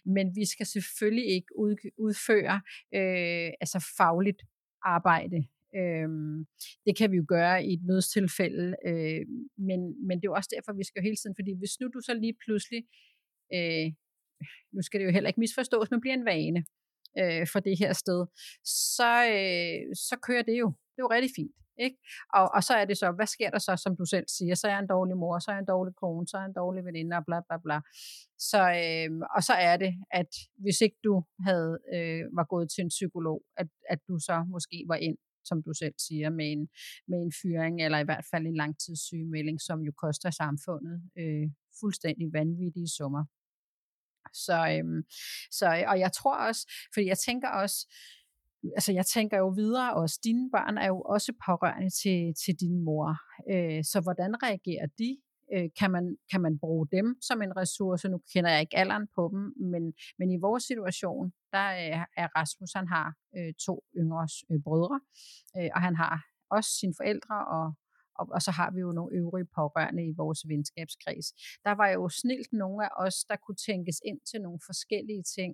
Men vi skal selvfølgelig ikke ud, udføre øh, altså fagligt arbejde. Øhm, det kan vi jo gøre i et nødstilfælde, øh, men, men det er jo også derfor, vi skal jo hele tiden, fordi hvis nu du så lige pludselig, øh, nu skal det jo heller ikke misforstås, men bliver en vane øh, for det her sted, så, øh, så kører det jo. Det er jo rigtig fint. Ikke? Og, og så er det så, hvad sker der så, som du selv siger, så er jeg en dårlig mor, så er jeg en dårlig kone, så er jeg en dårlig veninde, og bla bla bla. Så, øh, og så er det, at hvis ikke du havde øh, var gået til en psykolog, at, at du så måske var ind som du selv siger, med en, med en fyring, eller i hvert fald en langtidssygemelding, som jo koster samfundet øh, fuldstændig vanvittige summer. Så, øhm, så, og jeg tror også, fordi jeg tænker også, altså jeg tænker jo videre også, dine børn er jo også pårørende til, til din mor. Øh, så hvordan reagerer de? Øh, kan, man, kan man bruge dem som en ressource? Nu kender jeg ikke alderen på dem, men, men i vores situation, der er, er Rasmus, han har øh, to yngre øh, brødre, øh, og han har også sine forældre og, og, og så har vi jo nogle øvrige pårørende i vores venskabskreds. Der var jo snilt nogle af os, der kunne tænkes ind til nogle forskellige ting,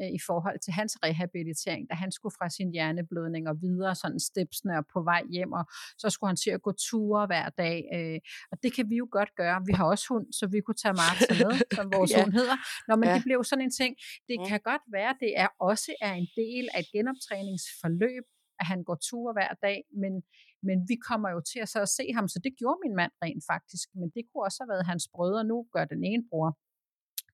øh, i forhold til hans rehabilitering, da han skulle fra sin hjerneblødning og videre, sådan stepsene og på vej hjem, og så skulle han til at gå ture hver dag. Øh, og det kan vi jo godt gøre. Vi har også hund, så vi kunne tage Martha med, [LAUGHS] som vores ja. hund hedder. Nå, men ja. det blev sådan en ting. Det mm. kan godt være, det er også er en del af et genoptræningsforløb, at han går ture hver dag, men, men vi kommer jo til at, så at se ham, så det gjorde min mand rent faktisk, men det kunne også have været hans brødre, nu gør den ene bror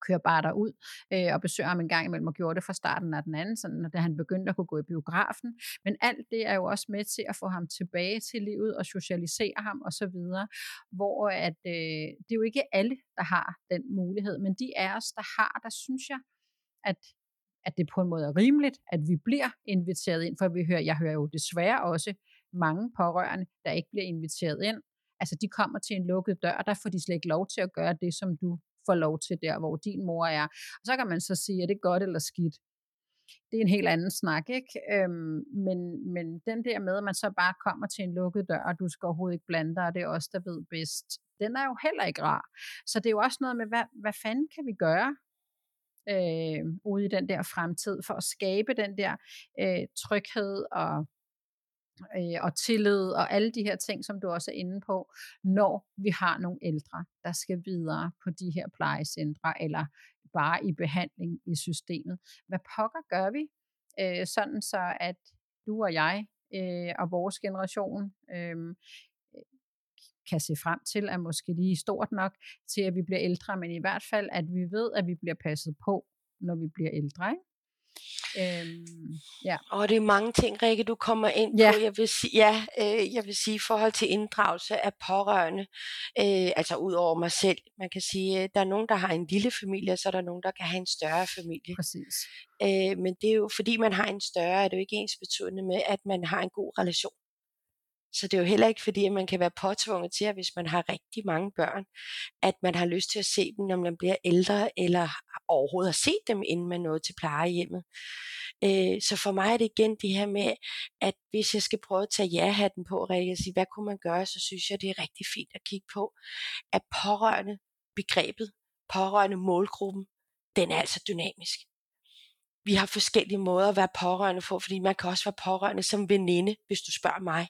kører bare derud øh, og besøger ham en gang imellem og gjorde det fra starten af den anden, sådan, da han begyndte at kunne gå i biografen. Men alt det er jo også med til at få ham tilbage til livet og socialisere ham og så videre, hvor at, øh, det er jo ikke alle, der har den mulighed, men de af os, der har, der synes jeg, at at det på en måde er rimeligt, at vi bliver inviteret ind, for vi hører, jeg hører jo desværre også mange pårørende, der ikke bliver inviteret ind. Altså de kommer til en lukket dør, der får de slet ikke lov til at gøre det, som du får lov til der, hvor din mor er. Og så kan man så sige, er det godt eller skidt? Det er en helt anden snak, ikke? Øhm, men, men den der med, at man så bare kommer til en lukket dør, og du skal overhovedet ikke blande dig, og det er os, der ved bedst, den er jo heller ikke rar. Så det er jo også noget med, hvad, hvad fanden kan vi gøre øh, ude i den der fremtid, for at skabe den der øh, tryghed og øh, og tillid og alle de her ting, som du også er inde på, når vi har nogle ældre, der skal videre på de her plejecentre, eller bare i behandling i systemet. Hvad pokker gør vi, øh, sådan så at du og jeg øh, og vores generation øh, kan se frem til, er måske lige stort nok til, at vi bliver ældre, men i hvert fald, at vi ved, at vi bliver passet på, når vi bliver ældre. Ikke? Øhm, ja. Og det er mange ting, Rikke, du kommer ind ja. på. Jeg vil sige, ja, øh, jeg vil sige i forhold til inddragelse af pårørende, øh, altså ud over mig selv. Man kan sige, øh, der er nogen, der har en lille familie, og så er der nogen, der kan have en større familie. Præcis. Øh, men det er jo, fordi man har en større, er det jo ikke ens betydende med, at man har en god relation. Så det er jo heller ikke fordi, at man kan være påtvunget til, at hvis man har rigtig mange børn, at man har lyst til at se dem, når man bliver ældre, eller overhovedet har set dem, inden man nåede til plejehjemmet. Øh, så for mig er det igen det her med, at hvis jeg skal prøve at tage ja-hatten på, Rikke, og sige, hvad kunne man gøre, så synes jeg, det er rigtig fint at kigge på, at pårørende begrebet, pårørende målgruppen, den er altså dynamisk. Vi har forskellige måder at være pårørende på, fordi man kan også være pårørende som veninde, hvis du spørger mig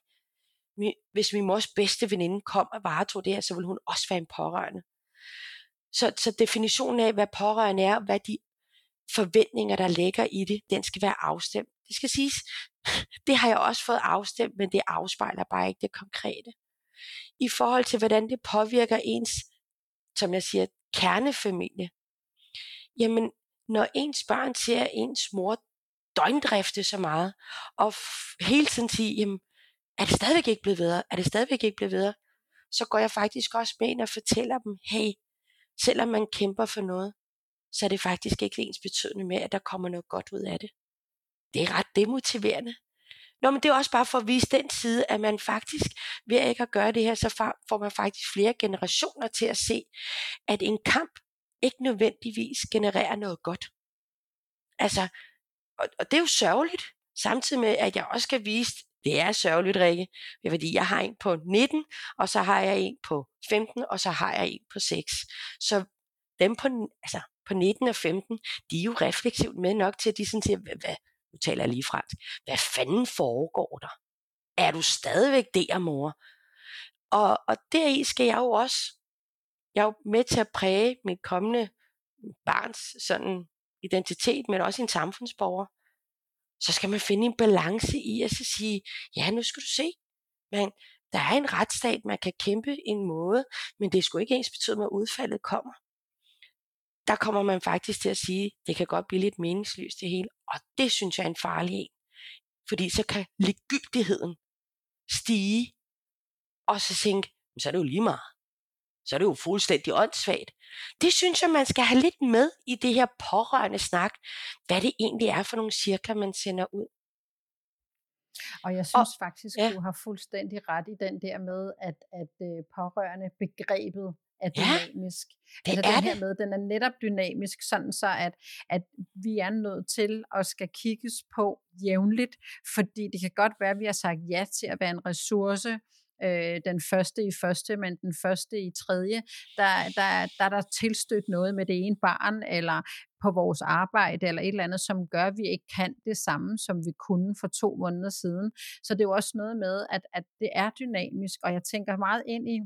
hvis min mors bedste veninde kom og varetog det her, så ville hun også være en pårørende. Så, så definitionen af, hvad pårørende er, hvad de forventninger, der ligger i det, den skal være afstemt. Det skal siges, [LAUGHS] det har jeg også fået afstemt, men det afspejler bare ikke det konkrete. I forhold til, hvordan det påvirker ens, som jeg siger, kernefamilie. Jamen, når ens børn ser ens mor døgndrifte så meget, og hele tiden sige, jamen, er det stadigvæk ikke blevet bedre? Er det stadigvæk ikke blevet bedre? Så går jeg faktisk også med ind og fortæller dem, hey, selvom man kæmper for noget, så er det faktisk ikke ens betydende med, at der kommer noget godt ud af det. Det er ret demotiverende. Nå, men det er også bare for at vise den side, at man faktisk, ved ikke at gøre det her, så får man faktisk flere generationer til at se, at en kamp ikke nødvendigvis genererer noget godt. Altså, og, og det er jo sørgeligt, samtidig med, at jeg også skal vise, det er sørgeligt, Rikke, fordi, jeg har en på 19, og så har jeg en på 15, og så har jeg en på 6. Så dem på, altså, på 19 og 15, de er jo refleksivt med nok til, at de sådan siger, hvad, hvad, nu taler jeg lige fransk, hvad fanden foregår der? Er du stadigvæk der, mor? Og, og deri skal jeg jo også, jeg er jo med til at præge mit kommende barns sådan identitet, men også en samfundsborger. Så skal man finde en balance i at så sige, ja, nu skal du se, men der er en retsstat, man kan kæmpe en måde, men det skulle ikke ens betyde, at udfaldet kommer der kommer man faktisk til at sige, det kan godt blive lidt meningsløst det hele, og det synes jeg er en farlig en. Fordi så kan ligegyldigheden stige, og så tænke, så er det jo lige meget. Så er det jo fuldstændig åndssvagt. Det synes jeg, man skal have lidt med i det her pårørende snak, hvad det egentlig er for nogle cirkler, man sender ud. Og jeg synes og, faktisk, ja. du har fuldstændig ret i den der med, at, at uh, pårørende begrebet er dynamisk. Ja, det altså er den det. her med, den er netop dynamisk, sådan så at, at vi er nødt til at skal kigges på jævnligt, fordi det kan godt være, at vi har sagt ja til at være en ressource, øh, den første i første, men den første i tredje, der, der, der er der tilstødt noget med det ene barn, eller på vores arbejde, eller et eller andet, som gør, at vi ikke kan det samme, som vi kunne for to måneder siden. Så det er jo også noget med, at, at det er dynamisk, og jeg tænker meget ind i,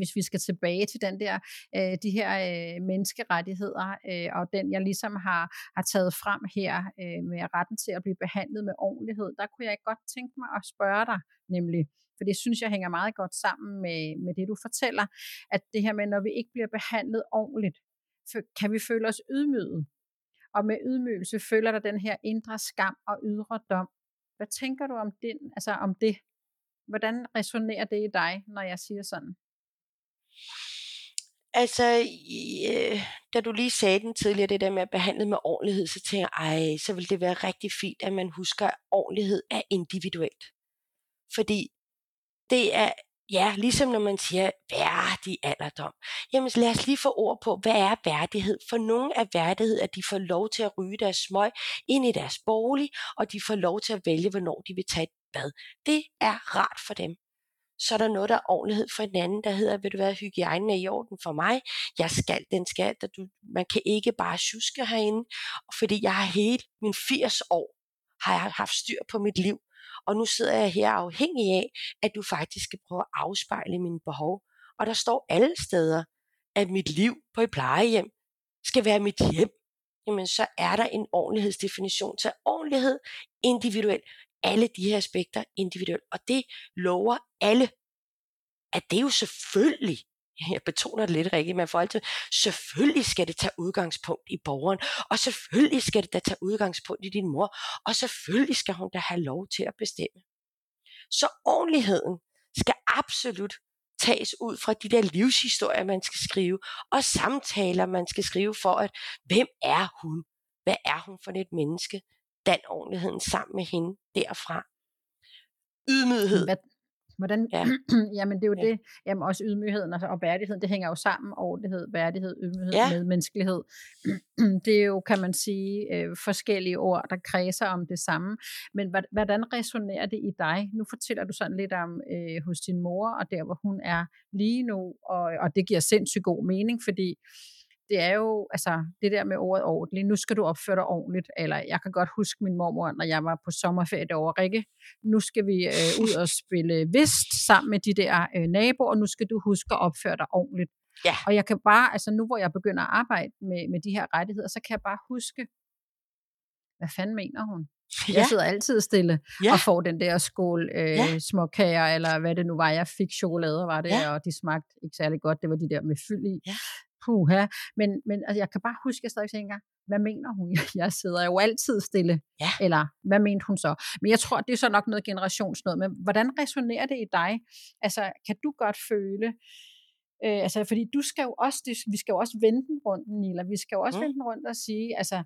hvis vi skal tilbage til den der, øh, de her øh, menneskerettigheder, øh, og den jeg ligesom har, har taget frem her øh, med retten til at blive behandlet med ordentlighed, der kunne jeg godt tænke mig at spørge dig nemlig, for det synes jeg hænger meget godt sammen med, med det du fortæller, at det her med, når vi ikke bliver behandlet ordentligt, kan vi føle os ydmyget. Og med ydmygelse føler der den her indre skam og ydre dom. Hvad tænker du om, den, altså om det? Hvordan resonerer det i dig, når jeg siger sådan? Altså, øh, da du lige sagde den tidligere, det der med at behandle med ordentlighed, så tænker jeg, ej, så vil det være rigtig fint, at man husker, at ordentlighed er individuelt. Fordi det er, ja, ligesom når man siger værdig alderdom. Jamen lad os lige få ord på, hvad er værdighed? For nogle er værdighed, at de får lov til at ryge deres smøg ind i deres bolig, og de får lov til at vælge, hvornår de vil tage et bad. Det er rart for dem så er der noget, der er ordentlighed for en anden, der hedder, vil du være hygiejnen er i orden for mig? Jeg skal, den skal, der du, man kan ikke bare tjuske herinde, fordi jeg har hele min 80 år, har jeg haft styr på mit liv, og nu sidder jeg her afhængig af, at du faktisk skal prøve at afspejle mine behov. Og der står alle steder, at mit liv på et plejehjem skal være mit hjem. Jamen så er der en ordentlighedsdefinition til ordentlighed individuelt alle de her aspekter individuelt. Og det lover alle, at det er jo selvfølgelig, [LAUGHS] jeg betoner det lidt rigtigt, man får altid, selvfølgelig skal det tage udgangspunkt i borgeren, og selvfølgelig skal det da tage udgangspunkt i din mor, og selvfølgelig skal hun da have lov til at bestemme. Så ordentligheden skal absolut tages ud fra de der livshistorier, man skal skrive, og samtaler, man skal skrive for, at hvem er hun? Hvad er hun for et menneske? Dan ordentligheden sammen med hende derfra. Ydmyghed. Hvad, hvordan, ja. [CLEARS THROAT] jamen det er jo ja. det, jamen også ydmygheden og, og værdigheden, det hænger jo sammen, ordentlighed, værdighed, ydmyghed, ja. med menneskelighed. [CLEARS THROAT] det er jo, kan man sige, øh, forskellige ord, der kredser om det samme. Men hvordan resonerer det i dig? Nu fortæller du sådan lidt om øh, hos din mor, og der hvor hun er lige nu, og, og det giver sindssygt god mening, fordi det er jo altså det der med ordet ordentligt. Nu skal du opføre dig ordentligt. Eller jeg kan godt huske min mormor, når jeg var på sommerferie derovre. Rikke, nu skal vi øh, ud og spille vist sammen med de der øh, naboer, og nu skal du huske at opføre dig ordentligt. Ja. Og jeg kan bare, altså nu hvor jeg begynder at arbejde med, med de her rettigheder, så kan jeg bare huske, hvad fanden mener hun? Ja. Jeg sidder altid stille ja. og får den der skål øh, ja. småkager, eller hvad det nu var. Jeg fik chokolader, var det, ja. og de smagte ikke særlig godt. Det var de der med fyld i. Ja puha. Men, men altså, jeg kan bare huske, at jeg stadig tænker, hvad mener hun? [LAUGHS] Jeg sidder jo altid stille. Ja. Eller, hvad mente hun så? Men jeg tror, det er så nok noget generationsnød. Men hvordan resonerer det i dig? Altså, kan du godt føle, øh, altså, fordi du skal jo også, det, vi skal jo også vende den rundt, Nila. Vi skal jo også mm. vende den rundt og sige, altså,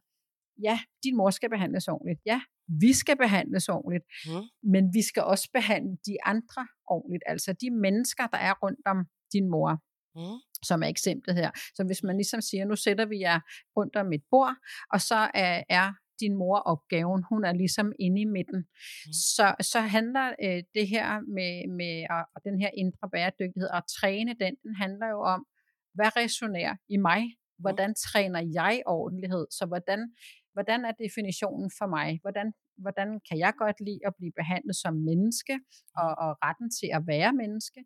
ja, din mor skal behandles ordentligt. Ja, vi skal behandles ordentligt. Mm. Men vi skal også behandle de andre ordentligt. Altså de mennesker, der er rundt om din mor Mm. Som er eksemplet her. Så hvis man ligesom siger, nu sætter vi jer rundt om et bord, og så er, er din mor opgaven, hun er ligesom inde i midten. Mm. Så, så handler øh, det her med, med og, og den her indre bæredygtighed, og at træne den, den handler jo om, hvad resonerer i mig? Hvordan træner jeg ordentlighed? Så hvordan, hvordan er definitionen for mig? Hvordan, hvordan kan jeg godt lide at blive behandlet som menneske, og, og retten til at være menneske?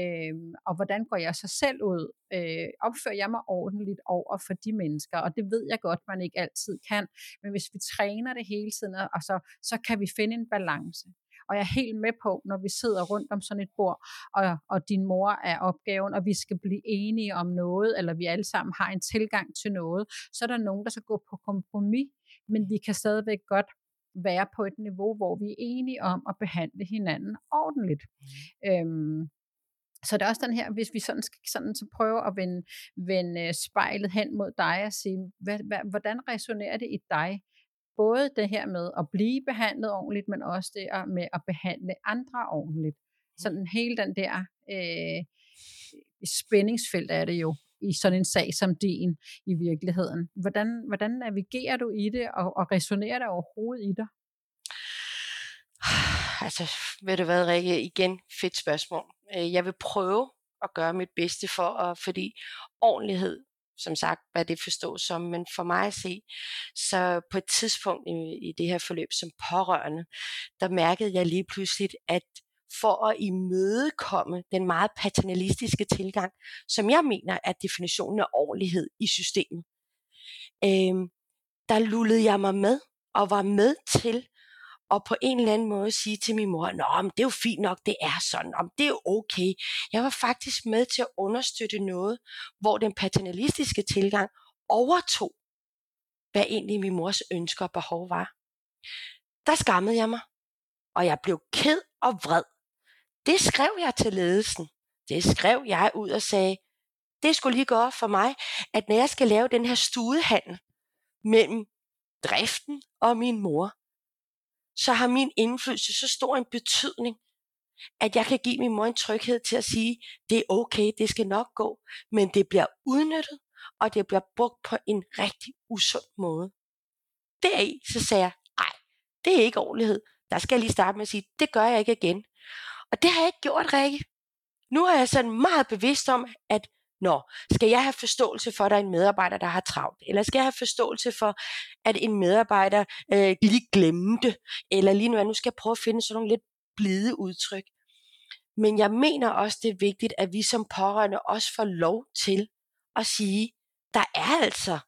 Øhm, og hvordan går jeg så selv ud? Øh, opfører jeg mig ordentligt over for de mennesker? Og det ved jeg godt, man ikke altid kan. Men hvis vi træner det hele tiden, og så, så kan vi finde en balance. Og jeg er helt med på, når vi sidder rundt om sådan et bord, og, og din mor er opgaven, og vi skal blive enige om noget, eller vi alle sammen har en tilgang til noget, så er der nogen, der skal gå på kompromis, men vi kan stadigvæk godt være på et niveau, hvor vi er enige om at behandle hinanden ordentligt. Mm. Øhm, så det er også den her, hvis vi sådan skal sådan, så prøve at vende, vende spejlet hen mod dig og sige, hvad, hvad, hvordan resonerer det i dig? Både det her med at blive behandlet ordentligt, men også det med at behandle andre ordentligt. Sådan hele den der øh, spændingsfelt er det jo i sådan en sag som din i virkeligheden. Hvordan, hvordan navigerer du i det, og, og resonerer det overhovedet i dig? [SIGHS] Altså, ved du hvad, Rikke, igen, fedt spørgsmål. Øh, jeg vil prøve at gøre mit bedste for, at, fordi ordentlighed, som sagt, hvad det forstås som, men for mig at se, så på et tidspunkt i, i det her forløb som pårørende, der mærkede jeg lige pludselig, at for at imødekomme den meget paternalistiske tilgang, som jeg mener er definitionen af ordentlighed i systemet. øh, der lullede jeg mig med og var med til og på en eller anden måde sige til min mor, Nå, men det er jo fint nok, det er sådan, om det er okay. Jeg var faktisk med til at understøtte noget, hvor den paternalistiske tilgang overtog, hvad egentlig min mors ønsker og behov var. Der skammede jeg mig, og jeg blev ked og vred det skrev jeg til ledelsen. Det skrev jeg ud og sagde, det skulle lige gå for mig, at når jeg skal lave den her studehandel mellem driften og min mor, så har min indflydelse så stor en betydning, at jeg kan give min mor en tryghed til at sige, det er okay, det skal nok gå, men det bliver udnyttet, og det bliver brugt på en rigtig usund måde. Deri så sagde jeg, nej, det er ikke ordentlighed. Der skal jeg lige starte med at sige, det gør jeg ikke igen. Og det har jeg ikke gjort, Rikke. Nu er jeg sådan meget bevidst om, at Nå, skal jeg have forståelse for, at der er en medarbejder, der har travlt? Eller skal jeg have forståelse for, at en medarbejder øh, lige glemte? Eller lige nu, nu skal jeg prøve at finde sådan nogle lidt blide udtryk. Men jeg mener også, det er vigtigt, at vi som pårørende også får lov til at sige, der er altså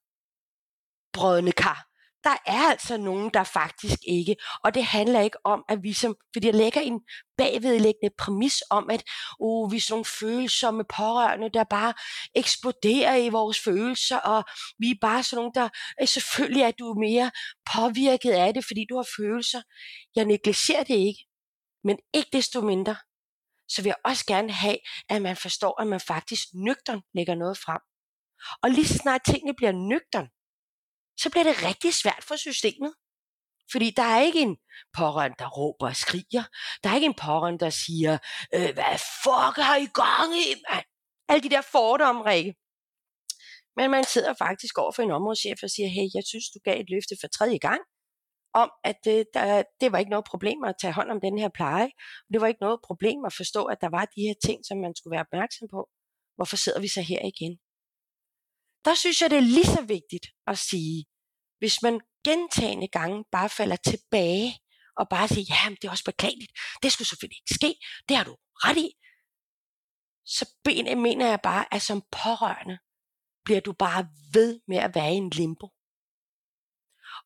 brødende kar der er altså nogen, der faktisk ikke. Og det handler ikke om, at vi som, fordi jeg lægger en bagvedlæggende præmis om, at oh, vi er sådan nogle følsomme pårørende, der bare eksploderer i vores følelser, og vi er bare sådan nogle, der, selvfølgelig er du mere påvirket af det, fordi du har følelser. Jeg negligerer det ikke, men ikke desto mindre, så vil jeg også gerne have, at man forstår, at man faktisk nøgtern lægger noget frem. Og lige så snart tingene bliver nøgtern, så bliver det rigtig svært for systemet. Fordi der er ikke en pårørende, der råber og skriger. Der er ikke en pårørende, der siger, øh, hvad fuck har I gang i, mand? Alle de der fordomme, Rikke. Men man sidder faktisk over for en områdeschef og siger, hey, jeg synes, du gav et løfte for tredje gang, om at øh, der, det var ikke noget problem at tage hånd om den her pleje. Det var ikke noget problem at forstå, at der var de her ting, som man skulle være opmærksom på. Hvorfor sidder vi så her igen? Der synes jeg, det er lige så vigtigt at sige, hvis man gentagende gange bare falder tilbage og bare siger, ja, det er også beklageligt, det skulle selvfølgelig ikke ske, det har du ret i, så mener jeg bare, at som pårørende bliver du bare ved med at være i en limbo.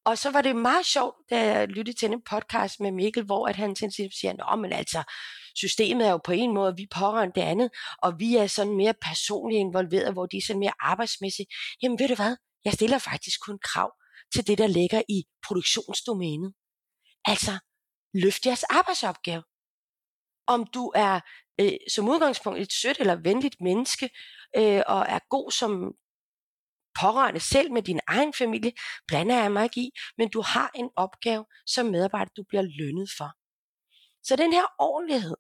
Og så var det meget sjovt, da jeg lyttede til en podcast med Mikkel, hvor at han siger, Nå, men altså, systemet er jo på en måde, vi pårørende det andet, og vi er sådan mere personligt involveret, hvor de er sådan mere arbejdsmæssigt. Jamen ved du hvad, jeg stiller faktisk kun krav til det, der ligger i produktionsdomænet. Altså, løft jeres arbejdsopgave. Om du er øh, som udgangspunkt et sødt eller venligt menneske, øh, og er god som pårørende selv med din egen familie, blander jeg mig ikke i, men du har en opgave som medarbejder, du bliver lønnet for. Så den her ordentlighed,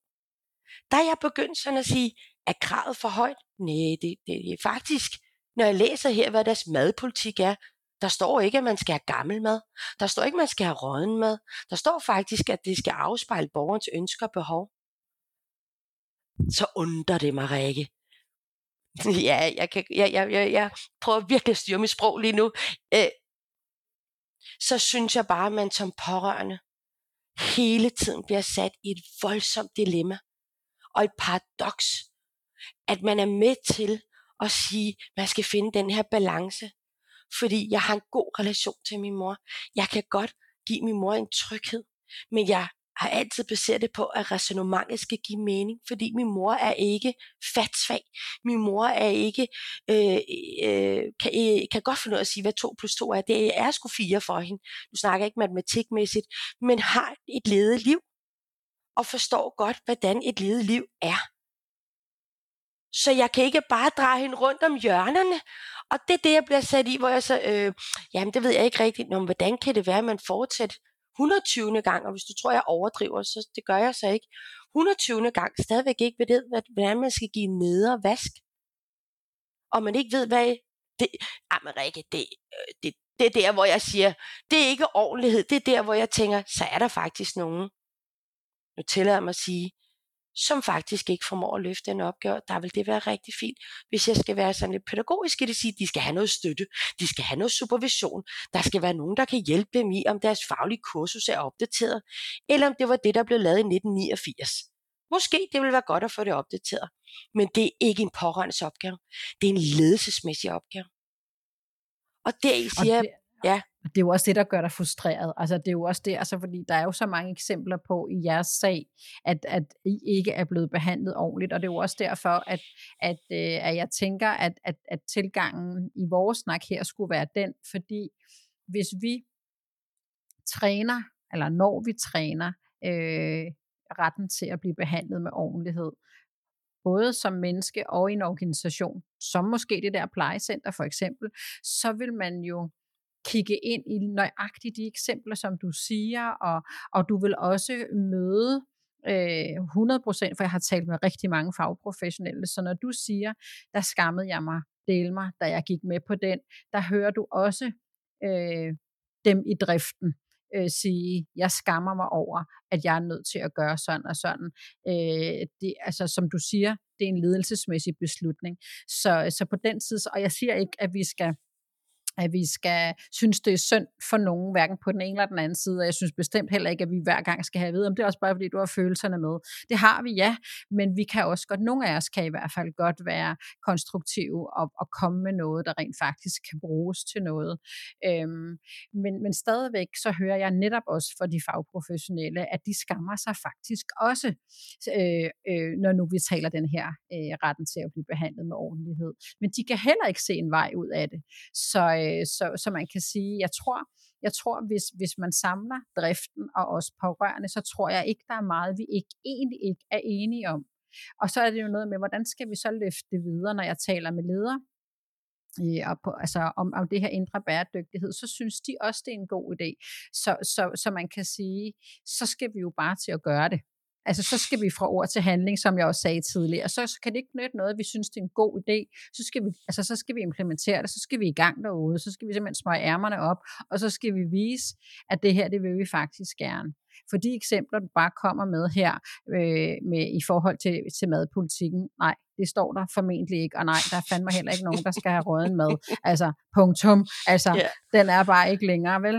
der er jeg begyndt sådan at sige, er kravet for højt? Nej, det, det er faktisk, når jeg læser her, hvad deres madpolitik er, der står ikke, at man skal have gammel mad. Der står ikke, at man skal have råden mad. Der står faktisk, at det skal afspejle borgerens ønsker og behov. Så undrer det mig, Rikke. [LAUGHS] Ja, jeg, kan, jeg, jeg, jeg, jeg prøver virkelig at styre mit sprog lige nu. Øh, så synes jeg bare, at man som pårørende hele tiden bliver sat i et voldsomt dilemma og et paradoks, at man er med til at sige, at man skal finde den her balance fordi jeg har en god relation til min mor. Jeg kan godt give min mor en tryghed, men jeg har altid baseret det på, at resonemanget skal give mening, fordi min mor er ikke fatsvag. Min mor er ikke, øh, øh, kan, øh, kan godt finde ud af at sige, hvad 2 plus 2 er. Det er sgu 4 for hende. Du snakker ikke matematikmæssigt, men har et ledet liv, og forstår godt, hvordan et ledet liv er. Så jeg kan ikke bare dreje hende rundt om hjørnerne og det er det, jeg bliver sat i, hvor jeg så, øh, jamen det ved jeg ikke rigtigt, Nå, hvordan kan det være, at man fortsætter 120. gang, og hvis du tror, jeg overdriver, så det gør jeg så ikke. 120. gang stadigvæk ikke ved det, hvordan man skal give neder vask. Og man ikke ved, hvad det, ah, men Rikke, det, øh, det, det er der, hvor jeg siger, det er ikke ordentlighed, det er der, hvor jeg tænker, så er der faktisk nogen, nu tillader mig at sige, som faktisk ikke formår at løfte den opgave, der vil det være rigtig fint. Hvis jeg skal være sådan lidt pædagogisk, det sige, at de skal have noget støtte, de skal have noget supervision, der skal være nogen, der kan hjælpe dem i, om deres faglige kursus er opdateret, eller om det var det, der blev lavet i 1989. Måske det vil være godt at få det opdateret, men det er ikke en pårørendes opgave. Det er en ledelsesmæssig opgave. Og det siger jeg, ja. Det er jo også det, der gør dig frustreret. Altså, det er jo også det, altså, fordi der er jo så mange eksempler på i jeres sag, at, at I ikke er blevet behandlet ordentligt, og det er jo også derfor, at, at, øh, at jeg tænker, at, at, at tilgangen i vores snak her skulle være den, fordi hvis vi træner, eller når vi træner øh, retten til at blive behandlet med ordentlighed, både som menneske og i en organisation, som måske det der plejecenter for eksempel, så vil man jo kigge ind i nøjagtigt de eksempler, som du siger, og, og du vil også møde øh, 100%, for jeg har talt med rigtig mange fagprofessionelle, så når du siger, der skammede jeg mig, del mig, da jeg gik med på den, der hører du også øh, dem i driften øh, sige, jeg skammer mig over, at jeg er nødt til at gøre sådan og sådan. Øh, det, altså, som du siger, det er en ledelsesmæssig beslutning. Så, så på den side, og jeg siger ikke, at vi skal at vi skal synes, det er synd for nogen, hverken på den ene eller den anden side, og jeg synes bestemt heller ikke, at vi hver gang skal have at vide, om det er også bare, fordi du har følelserne med. Det har vi, ja, men vi kan også godt, nogle af os kan i hvert fald godt være konstruktive og, og komme med noget, der rent faktisk kan bruges til noget. Øhm, men, men stadigvæk så hører jeg netop også for de fagprofessionelle, at de skammer sig faktisk også, øh, øh, når nu vi taler den her øh, retten til at blive behandlet med ordentlighed. Men de kan heller ikke se en vej ud af det. Så øh, Øh, så, så man kan sige, jeg tror, jeg tror hvis, hvis man samler driften og også pårørende, så tror jeg ikke, der er meget, vi ikke egentlig ikke er enige om. Og så er det jo noget med, hvordan skal vi så løfte det videre, når jeg taler med ledere, øh, og på, altså om, om det her indre bæredygtighed, så synes de også, det er en god idé. Så, så, så man kan sige, så skal vi jo bare til at gøre det. Altså, så skal vi fra ord til handling, som jeg også sagde tidligere. Så, så kan det ikke nytte noget, vi synes, det er en god idé. Så skal, vi, altså, så skal vi implementere det, så skal vi i gang derude, så skal vi simpelthen smøge ærmerne op, og så skal vi vise, at det her, det vil vi faktisk gerne. For de eksempler, du bare kommer med her, øh, med, i forhold til, til madpolitikken, nej, det står der formentlig ikke, og nej, der er fandme heller ikke nogen, der skal have råden mad. Altså, punktum. Altså, yeah. den er bare ikke længere, vel?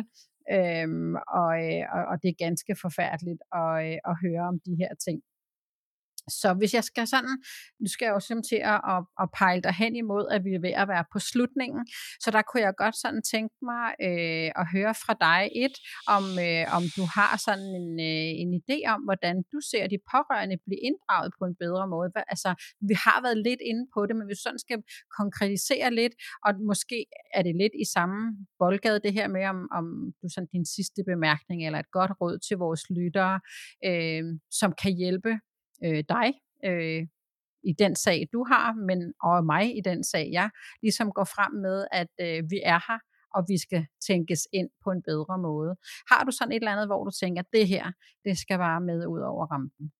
Øhm, og, øh, og, og det er ganske forfærdeligt at, øh, at høre om de her ting. Så hvis jeg skal sådan, nu skal jeg jo simpelthen ligesom til at, at, at pejle dig hen imod, at vi er ved at være på slutningen, så der kunne jeg godt sådan tænke mig øh, at høre fra dig et, om, øh, om du har sådan en, øh, en idé om, hvordan du ser de pårørende blive inddraget på en bedre måde. Altså, vi har været lidt inde på det, men hvis sådan skal konkretisere lidt, og måske er det lidt i samme boldgade det her med, om, om du sådan din sidste bemærkning, eller et godt råd til vores lyttere, øh, som kan hjælpe øh, dig øh, i den sag, du har, men og mig i den sag, jeg ligesom går frem med, at øh, vi er her, og vi skal tænkes ind på en bedre måde. Har du sådan et eller andet, hvor du tænker, at det her, det skal være med ud over rampen?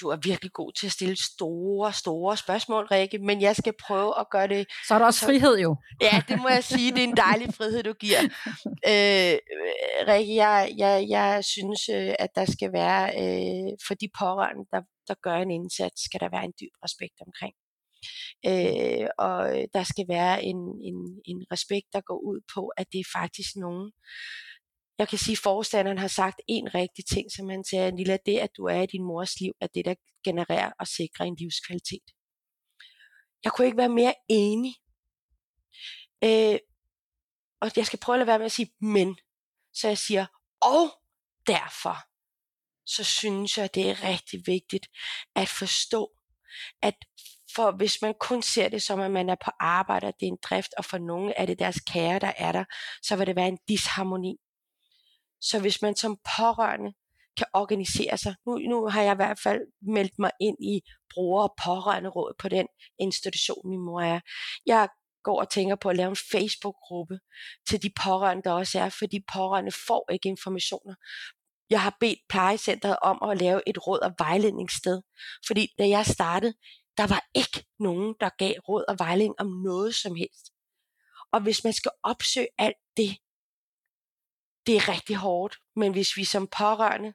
Du er virkelig god til at stille store, store spørgsmål, Rikke, men jeg skal prøve at gøre det... Så er der også så... frihed jo. Ja, det må jeg sige, det er en dejlig frihed, du giver. [LAUGHS] Øh, Rikke, jeg, jeg, jeg synes, øh, at der skal være, øh, for de pårørende, der, der gør en indsats, skal der være en dyb respekt omkring. Øh, og der skal være en, en, en respekt, der går ud på, at det er faktisk nogen, jeg kan sige, at forstanderen har sagt en rigtig ting, som han sagde, Nilla, det at du er i din mors liv, er det, der genererer og sikrer en livskvalitet. Jeg kunne ikke være mere enig. Øh, og jeg skal prøve at lade være med at sige, men. Så jeg siger, og derfor, så synes jeg, det er rigtig vigtigt at forstå, at for hvis man kun ser det som, at man er på arbejde, og det er en drift, og for nogle er det deres kære, der er der, så vil det være en disharmoni. Så hvis man som pårørende kan organisere sig. Nu, nu har jeg i hvert fald meldt mig ind i bruger- og pårørende råd på den institution, min mor er. Jeg går og tænker på at lave en Facebook-gruppe til de pårørende, der også er, for de pårørende får ikke informationer. Jeg har bedt plejecentret om at lave et råd- og vejledningssted, fordi da jeg startede, der var ikke nogen, der gav råd og vejledning om noget som helst. Og hvis man skal opsøge alt det, det er rigtig hårdt, men hvis vi som pårørende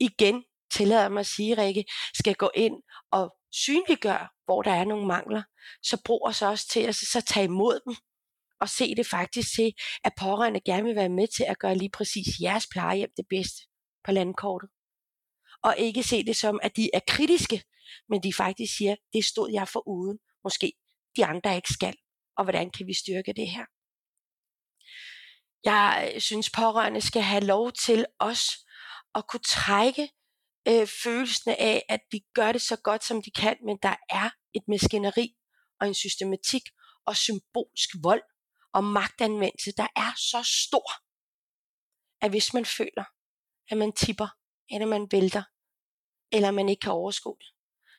igen, tillader mig at sige, Rikke, skal gå ind og synliggøre, hvor der er nogle mangler, så brug os også til at så tage imod dem, og se det faktisk til, at pårørende gerne vil være med til at gøre lige præcis jeres plejehjem det bedste på landkortet. Og ikke se det som, at de er kritiske, men de faktisk siger, det stod jeg for uden, måske de andre ikke skal, og hvordan kan vi styrke det her? Jeg øh, synes, pårørende skal have lov til os at kunne trække øh, følelsen af, at de gør det så godt, som de kan, men der er et maskineri og en systematik og symbolsk vold og magtanvendelse, der er så stor, at hvis man føler, at man tipper, eller man vælter, eller man ikke kan overskue det,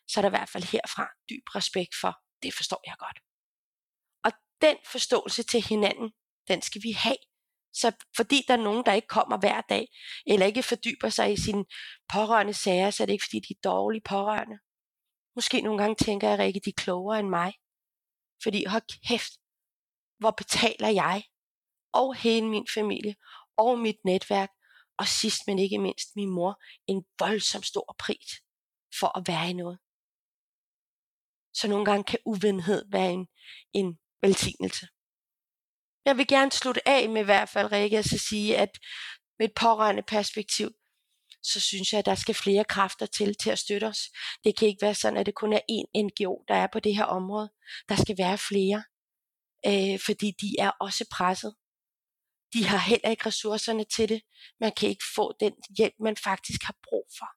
så er der i hvert fald herfra dyb respekt for, det forstår jeg godt. Og den forståelse til hinanden, den skal vi have så fordi der er nogen, der ikke kommer hver dag, eller ikke fordyber sig i sine pårørende sager, så er det ikke fordi, de er dårlige pårørende. Måske nogle gange tænker jeg, at de er klogere end mig. Fordi hold kæft, hvor betaler jeg og hele min familie og mit netværk, og sidst men ikke mindst min mor, en voldsom stor pris for at være i noget. Så nogle gange kan uvenhed være en, en velsignelse. Jeg vil gerne slutte af med i hvert fald, Rikke, at sige, at med et pårørende perspektiv, så synes jeg, at der skal flere kræfter til til at støtte os. Det kan ikke være sådan, at det kun er én NGO, der er på det her område. Der skal være flere, øh, fordi de er også presset. De har heller ikke ressourcerne til det. Man kan ikke få den hjælp, man faktisk har brug for.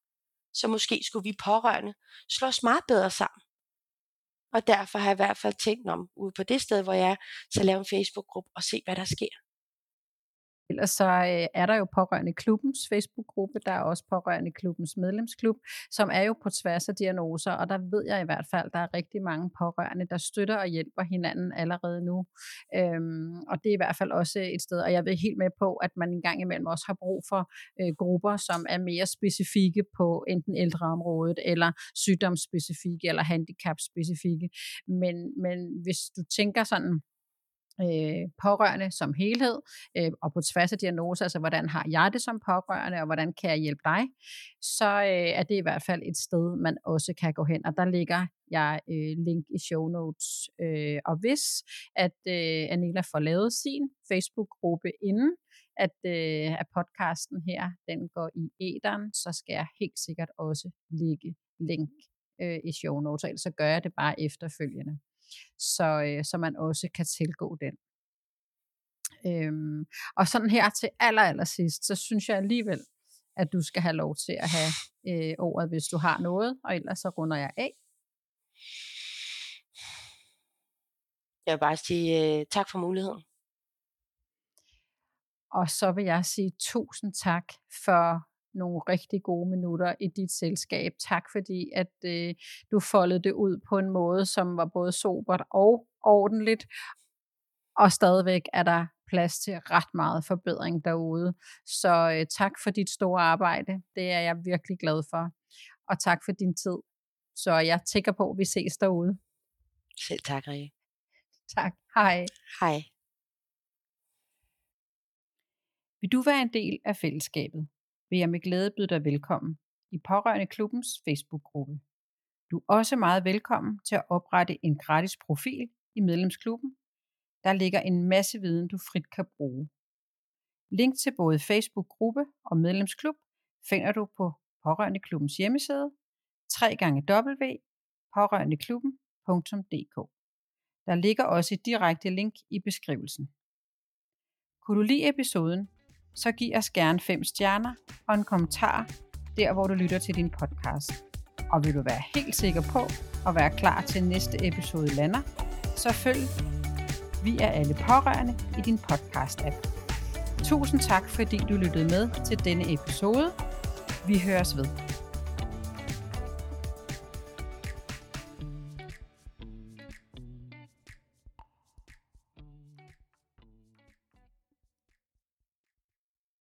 Så måske skulle vi pårørende slås meget bedre sammen. Og derfor har jeg i hvert fald tænkt om, ude på det sted, hvor jeg er, så lave en Facebook-gruppe og se, hvad der sker. Ellers så øh, er der jo Pårørende Klubbens Facebook-gruppe, der er også Pårørende Klubbens medlemsklub, som er jo på tværs af diagnoser, og der ved jeg i hvert fald, der er rigtig mange pårørende, der støtter og hjælper hinanden allerede nu. Øhm, og det er i hvert fald også et sted, og jeg vil helt med på, at man en gang imellem også har brug for øh, grupper, som er mere specifikke på enten ældreområdet, eller sygdomsspecifikke, eller handicapspecifikke. Men, men hvis du tænker sådan, øh, pårørende som helhed, øh, og på tværs af diagnoser, altså hvordan har jeg det som pårørende, og hvordan kan jeg hjælpe dig, så øh, er det i hvert fald et sted, man også kan gå hen, og der ligger jeg øh, link i show notes. Øh, og hvis at øh, Anila får lavet sin Facebook-gruppe inden, at, øh, at podcasten her, den går i æderen, så skal jeg helt sikkert også lægge link øh, i show notes, ellers så gør jeg det bare efterfølgende så, øh, så man også kan tilgå den. Øhm, og sådan her til aller, aller sidst, så synes jeg alligevel, at du skal have lov til at have øh, ordet, hvis du har noget, og ellers så runder jeg af. Jeg vil bare sige øh, tak for muligheden. Og så vil jeg sige tusind tak for nogle rigtig gode minutter i dit selskab. Tak fordi, at øh, du foldede det ud på en måde, som var både sobert og ordentligt. Og stadigvæk er der plads til ret meget forbedring derude. Så øh, tak for dit store arbejde. Det er jeg virkelig glad for. Og tak for din tid. Så jeg tænker på, at vi ses derude. Selv tak, Rikke. Tak. Hej. Hej. Vil du være en del af fællesskabet, vil jeg med glæde byde dig velkommen i Pårørende Klubbens Facebook-gruppe. Du er også meget velkommen til at oprette en gratis profil i medlemsklubben. Der ligger en masse viden, du frit kan bruge. Link til både Facebook-gruppe og medlemsklub finder du på Pårørende Klubbens hjemmeside www.pårørendeklubben.dk. Der ligger også et direkte link i beskrivelsen. Kunne du lide episoden, så giv os gerne fem stjerner og en kommentar der, hvor du lytter til din podcast. Og vil du være helt sikker på at være klar til næste episode lander, så følg Vi er alle pårørende i din podcast-app. Tusind tak, fordi du lyttede med til denne episode. Vi høres ved.